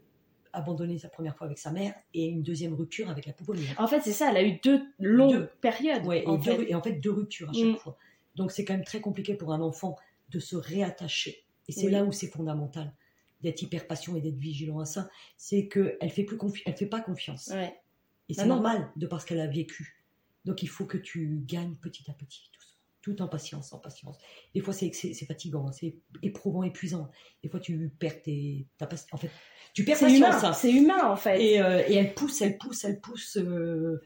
abandonnée sa première fois avec sa mère et une deuxième rupture avec la pouponnière. En fait, c'est ça, elle a eu deux longues Deux. périodes. Ouais, et, en deux, fait. et en fait deux ruptures à chaque Mm. fois. Donc c'est quand même très compliqué pour un enfant de se réattacher. Et c'est Oui. là où c'est fondamental d'être hyper patient et d'être vigilant à ça. C'est qu'elle fait plus confi- elle fait pas confiance. Ouais. Et c'est Ah non. normal de parce qu'elle a vécu. Donc il faut que tu gagnes petit à petit, tout, tout en patience, en patience. Des fois c'est fatigant, hein, c'est éprouvant, épuisant. Des fois tu perds tes, ta pas- en fait, tu perds C'est patience. humain, hein. c'est humain en fait. Et, euh, et elle pousse, elle pousse, elle pousse euh,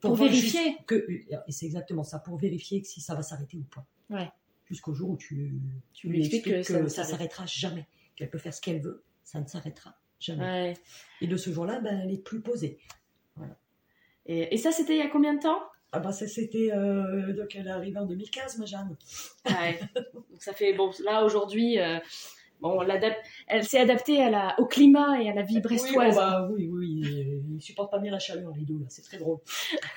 Pour vérifier. que et c'est exactement ça, pour vérifier que si ça va s'arrêter ou pas. Ouais. Jusqu'au jour où tu, Tu lui expliques que ça ne s'arrêtera jamais, qu'elle peut faire ce qu'elle veut, ça ne s'arrêtera jamais. Ouais. Et de ce jour-là, ben, elle est plus posée. Et, et ça, c'était il y a combien de temps? Ah ben ça c'était euh, donc elle est arrivée en 2015, ma Jeanne. Ouais. Donc ça fait bon là aujourd'hui. euh, Bon, on l'adapte- elle s'est adaptée à la, au climat et à la vie brestoise. Oui, bon, bah, oui, oui, euh, ils supportent pas bien la chaleur les deux là, c'est très drôle.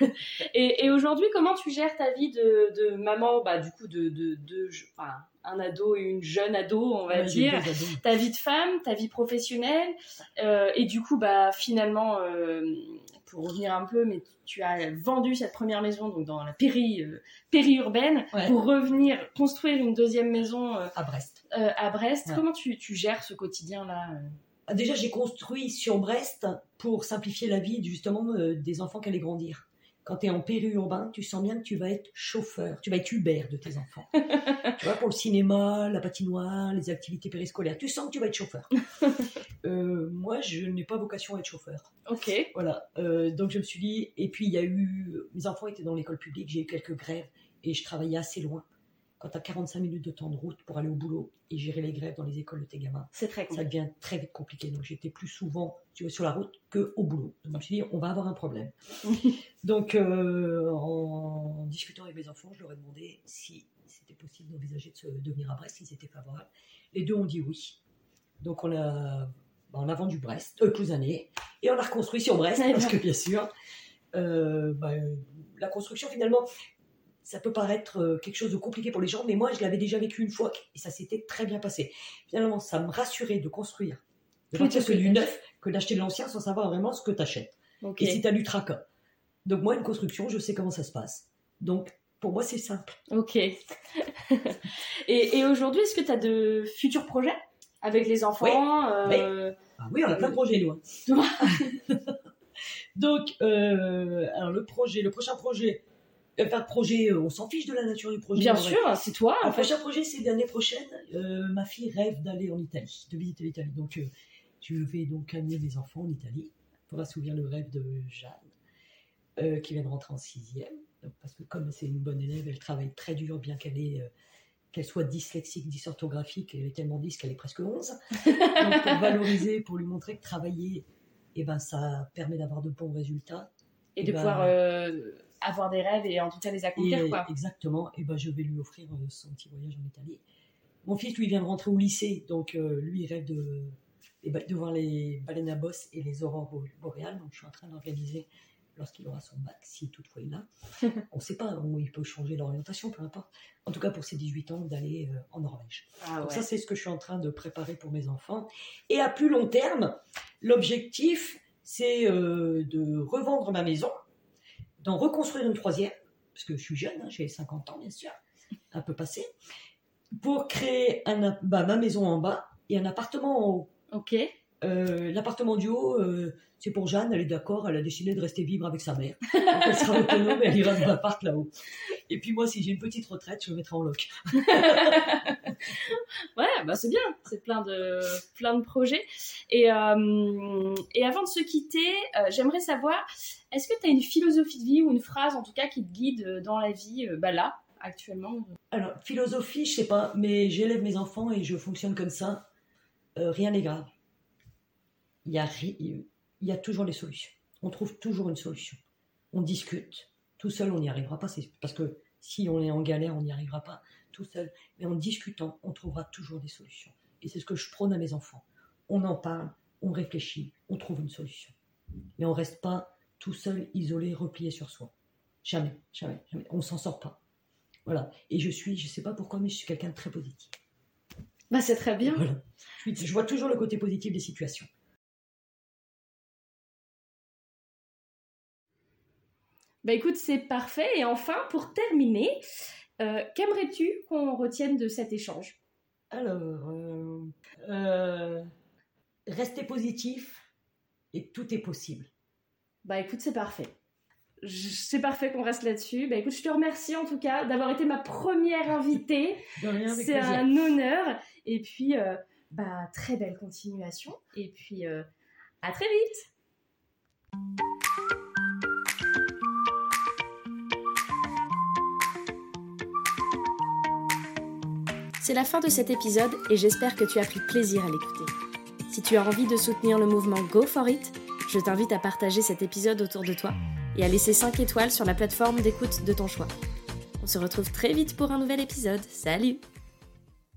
Et, et aujourd'hui, comment tu gères ta vie de, de maman, bah, du coup, de, de, de- enfin, un ado et une jeune ado, on va Ouais, dire, ta vie de femme, ta vie professionnelle, euh, et du coup, bah, finalement, euh, pour revenir un peu, mais tu as vendu cette première maison donc dans la péri, euh, périurbaine Ouais. pour revenir construire une deuxième maison euh, à Brest. euh, à Brest. Ouais. Comment tu, tu gères ce quotidien-là Déjà, j'ai construit sur Brest pour simplifier la vie justement des enfants qui allaient grandir. Quand tu es en périurbain, tu sens bien que tu vas être chauffeur, tu vas être Uber de tes enfants. tu vois, pour le cinéma, la patinoire, les activités périscolaires, tu sens que tu vas être chauffeur. Euh, moi, je n'ai pas vocation à être chauffeur. Ok. Voilà, euh, donc je me suis dit, et puis il y a eu, mes enfants étaient dans l'école publique, j'ai eu quelques grèves et je travaillais assez loin. Quand tu as 45 minutes de temps de route pour aller au boulot et gérer les grèves dans les écoles de tes gamins, C'est très ça devient très vite compliqué. Donc j'étais plus souvent tu vois, sur la route que au boulot. Donc je me suis dit, on va avoir un problème. Donc euh, en discutant avec mes enfants, je leur ai demandé si c'était possible d'envisager de, se- de venir à Brest, s'ils étaient favorables. Les deux ont dit oui. Donc on a, on a vendu Brest, euh, Clouzané, et on a reconstruit sur Brest, parce que bien sûr, euh, bah, la construction finalement, ça peut paraître euh, quelque chose de compliqué pour les gens, mais moi je l'avais déjà vécu une fois et ça s'était très bien passé. Finalement, ça me rassurait de construire, de partir sur du neuf. que d'acheter de l'ancien sans savoir vraiment ce que tu achètes. Et si tu as du tracas. Donc moi, une construction, je sais comment ça se passe. Donc pour moi, c'est simple. Ok. et et aujourd'hui, est-ce que tu as de futurs projets avec les enfants euh, Ah oui, on a plein de projets, nous. hein. Donc, euh, alors le projet, le prochain projet, euh, enfin, projet, euh, on s'en fiche de la nature du projet. Bien en sûr, c'est toi. Le En fait. prochain projet, c'est l'année prochaine. Euh, ma fille rêve d'aller en Italie, de visiter l'Italie. Donc, euh, je vais donc amener mes enfants en Italie pour assouvir le rêve de Jeanne, euh, qui vient de rentrer en sixième. Donc, parce que comme c'est une bonne élève, elle travaille très dur, bien qu'elle ait, euh, qu'elle soit dyslexique, dysorthographique, elle est tellement dys qu'elle est presque 11. Donc, pour valoriser, pour lui montrer que travailler, eh ben, ça permet d'avoir de bons résultats. Et de bah, pouvoir euh, avoir des rêves et en tout cas les accomplir. Et, quoi. Exactement. Et ben, je vais lui offrir euh, son petit voyage en Italie. Mon fils, lui, vient de rentrer au lycée, donc euh, lui, il rêve de, eh ben, de voir les baleines à bosse et les aurores bo- boréales. Donc, je suis en train d'organiser lorsqu'il aura son bac, si toutefois il l'a. on ne sait pas, où il peut changer d'orientation, peu importe. En tout cas, pour ses 18 ans, d'aller euh, en Norvège. Ah Donc ouais. ça, c'est ce que je suis en train de préparer pour mes enfants. Et à plus long terme, l'objectif, c'est euh, de revendre ma maison, d'en reconstruire une troisième, parce que je suis jeune, hein, j'ai 50 ans, bien sûr, un peu passé, pour créer un, bah, ma maison en bas et un appartement en haut. Ok. Euh, L'appartement du haut, euh, c'est pour Jeanne, elle est d'accord, elle a décidé de rester vivre avec sa mère. Donc elle sera autonome et elle ira dans l'appart là-haut. Et puis moi, si j'ai une petite retraite, je me mettrai en loc. Ouais, bah c'est bien, c'est plein de, plein de projets. Et, euh, et avant de se quitter, j'aimerais savoir, est-ce que tu as une philosophie de vie ou une phrase en tout cas qui te guide dans la vie, bah là, actuellement? Alors, philosophie, je sais pas, mais j'élève mes enfants et je fonctionne comme ça. Rien n'est grave. Il y, a, ri- il y a toujours des solutions. On trouve toujours une solution. On discute. Tout seul, on n'y arrivera pas. C'est parce que si on est en galère, on n'y arrivera pas tout seul. Mais en discutant, on trouvera toujours des solutions. Et c'est ce que je prône à mes enfants. On en parle, on réfléchit, on trouve une solution. Mais on reste pas tout seul, isolé, replié sur soi. Jamais, jamais, jamais. On s'en sort pas. Voilà. Et je suis, je sais pas pourquoi, mais je suis quelqu'un de très positif. Bah c'est très bien. Voilà. Je vois toujours le côté positif des situations. Bah écoute, c'est parfait. Et enfin, pour terminer, euh, qu'aimerais-tu qu'on retienne de cet échange? Alors, euh, euh, restez positif et tout est possible. Bah écoute, c'est parfait. C'est parfait qu'on reste là-dessus. Bah écoute, je te remercie en tout cas d'avoir été ma première invitée. C'est un honneur. Et puis, bah, très belle continuation. Et puis, à très vite. C'est la fin de cet épisode et j'espère que tu as pris plaisir à l'écouter. Si tu as envie de soutenir le mouvement Go For It, je t'invite à partager cet épisode autour de toi et à laisser 5 étoiles sur la plateforme d'écoute de ton choix. On se retrouve très vite pour un nouvel épisode. Salut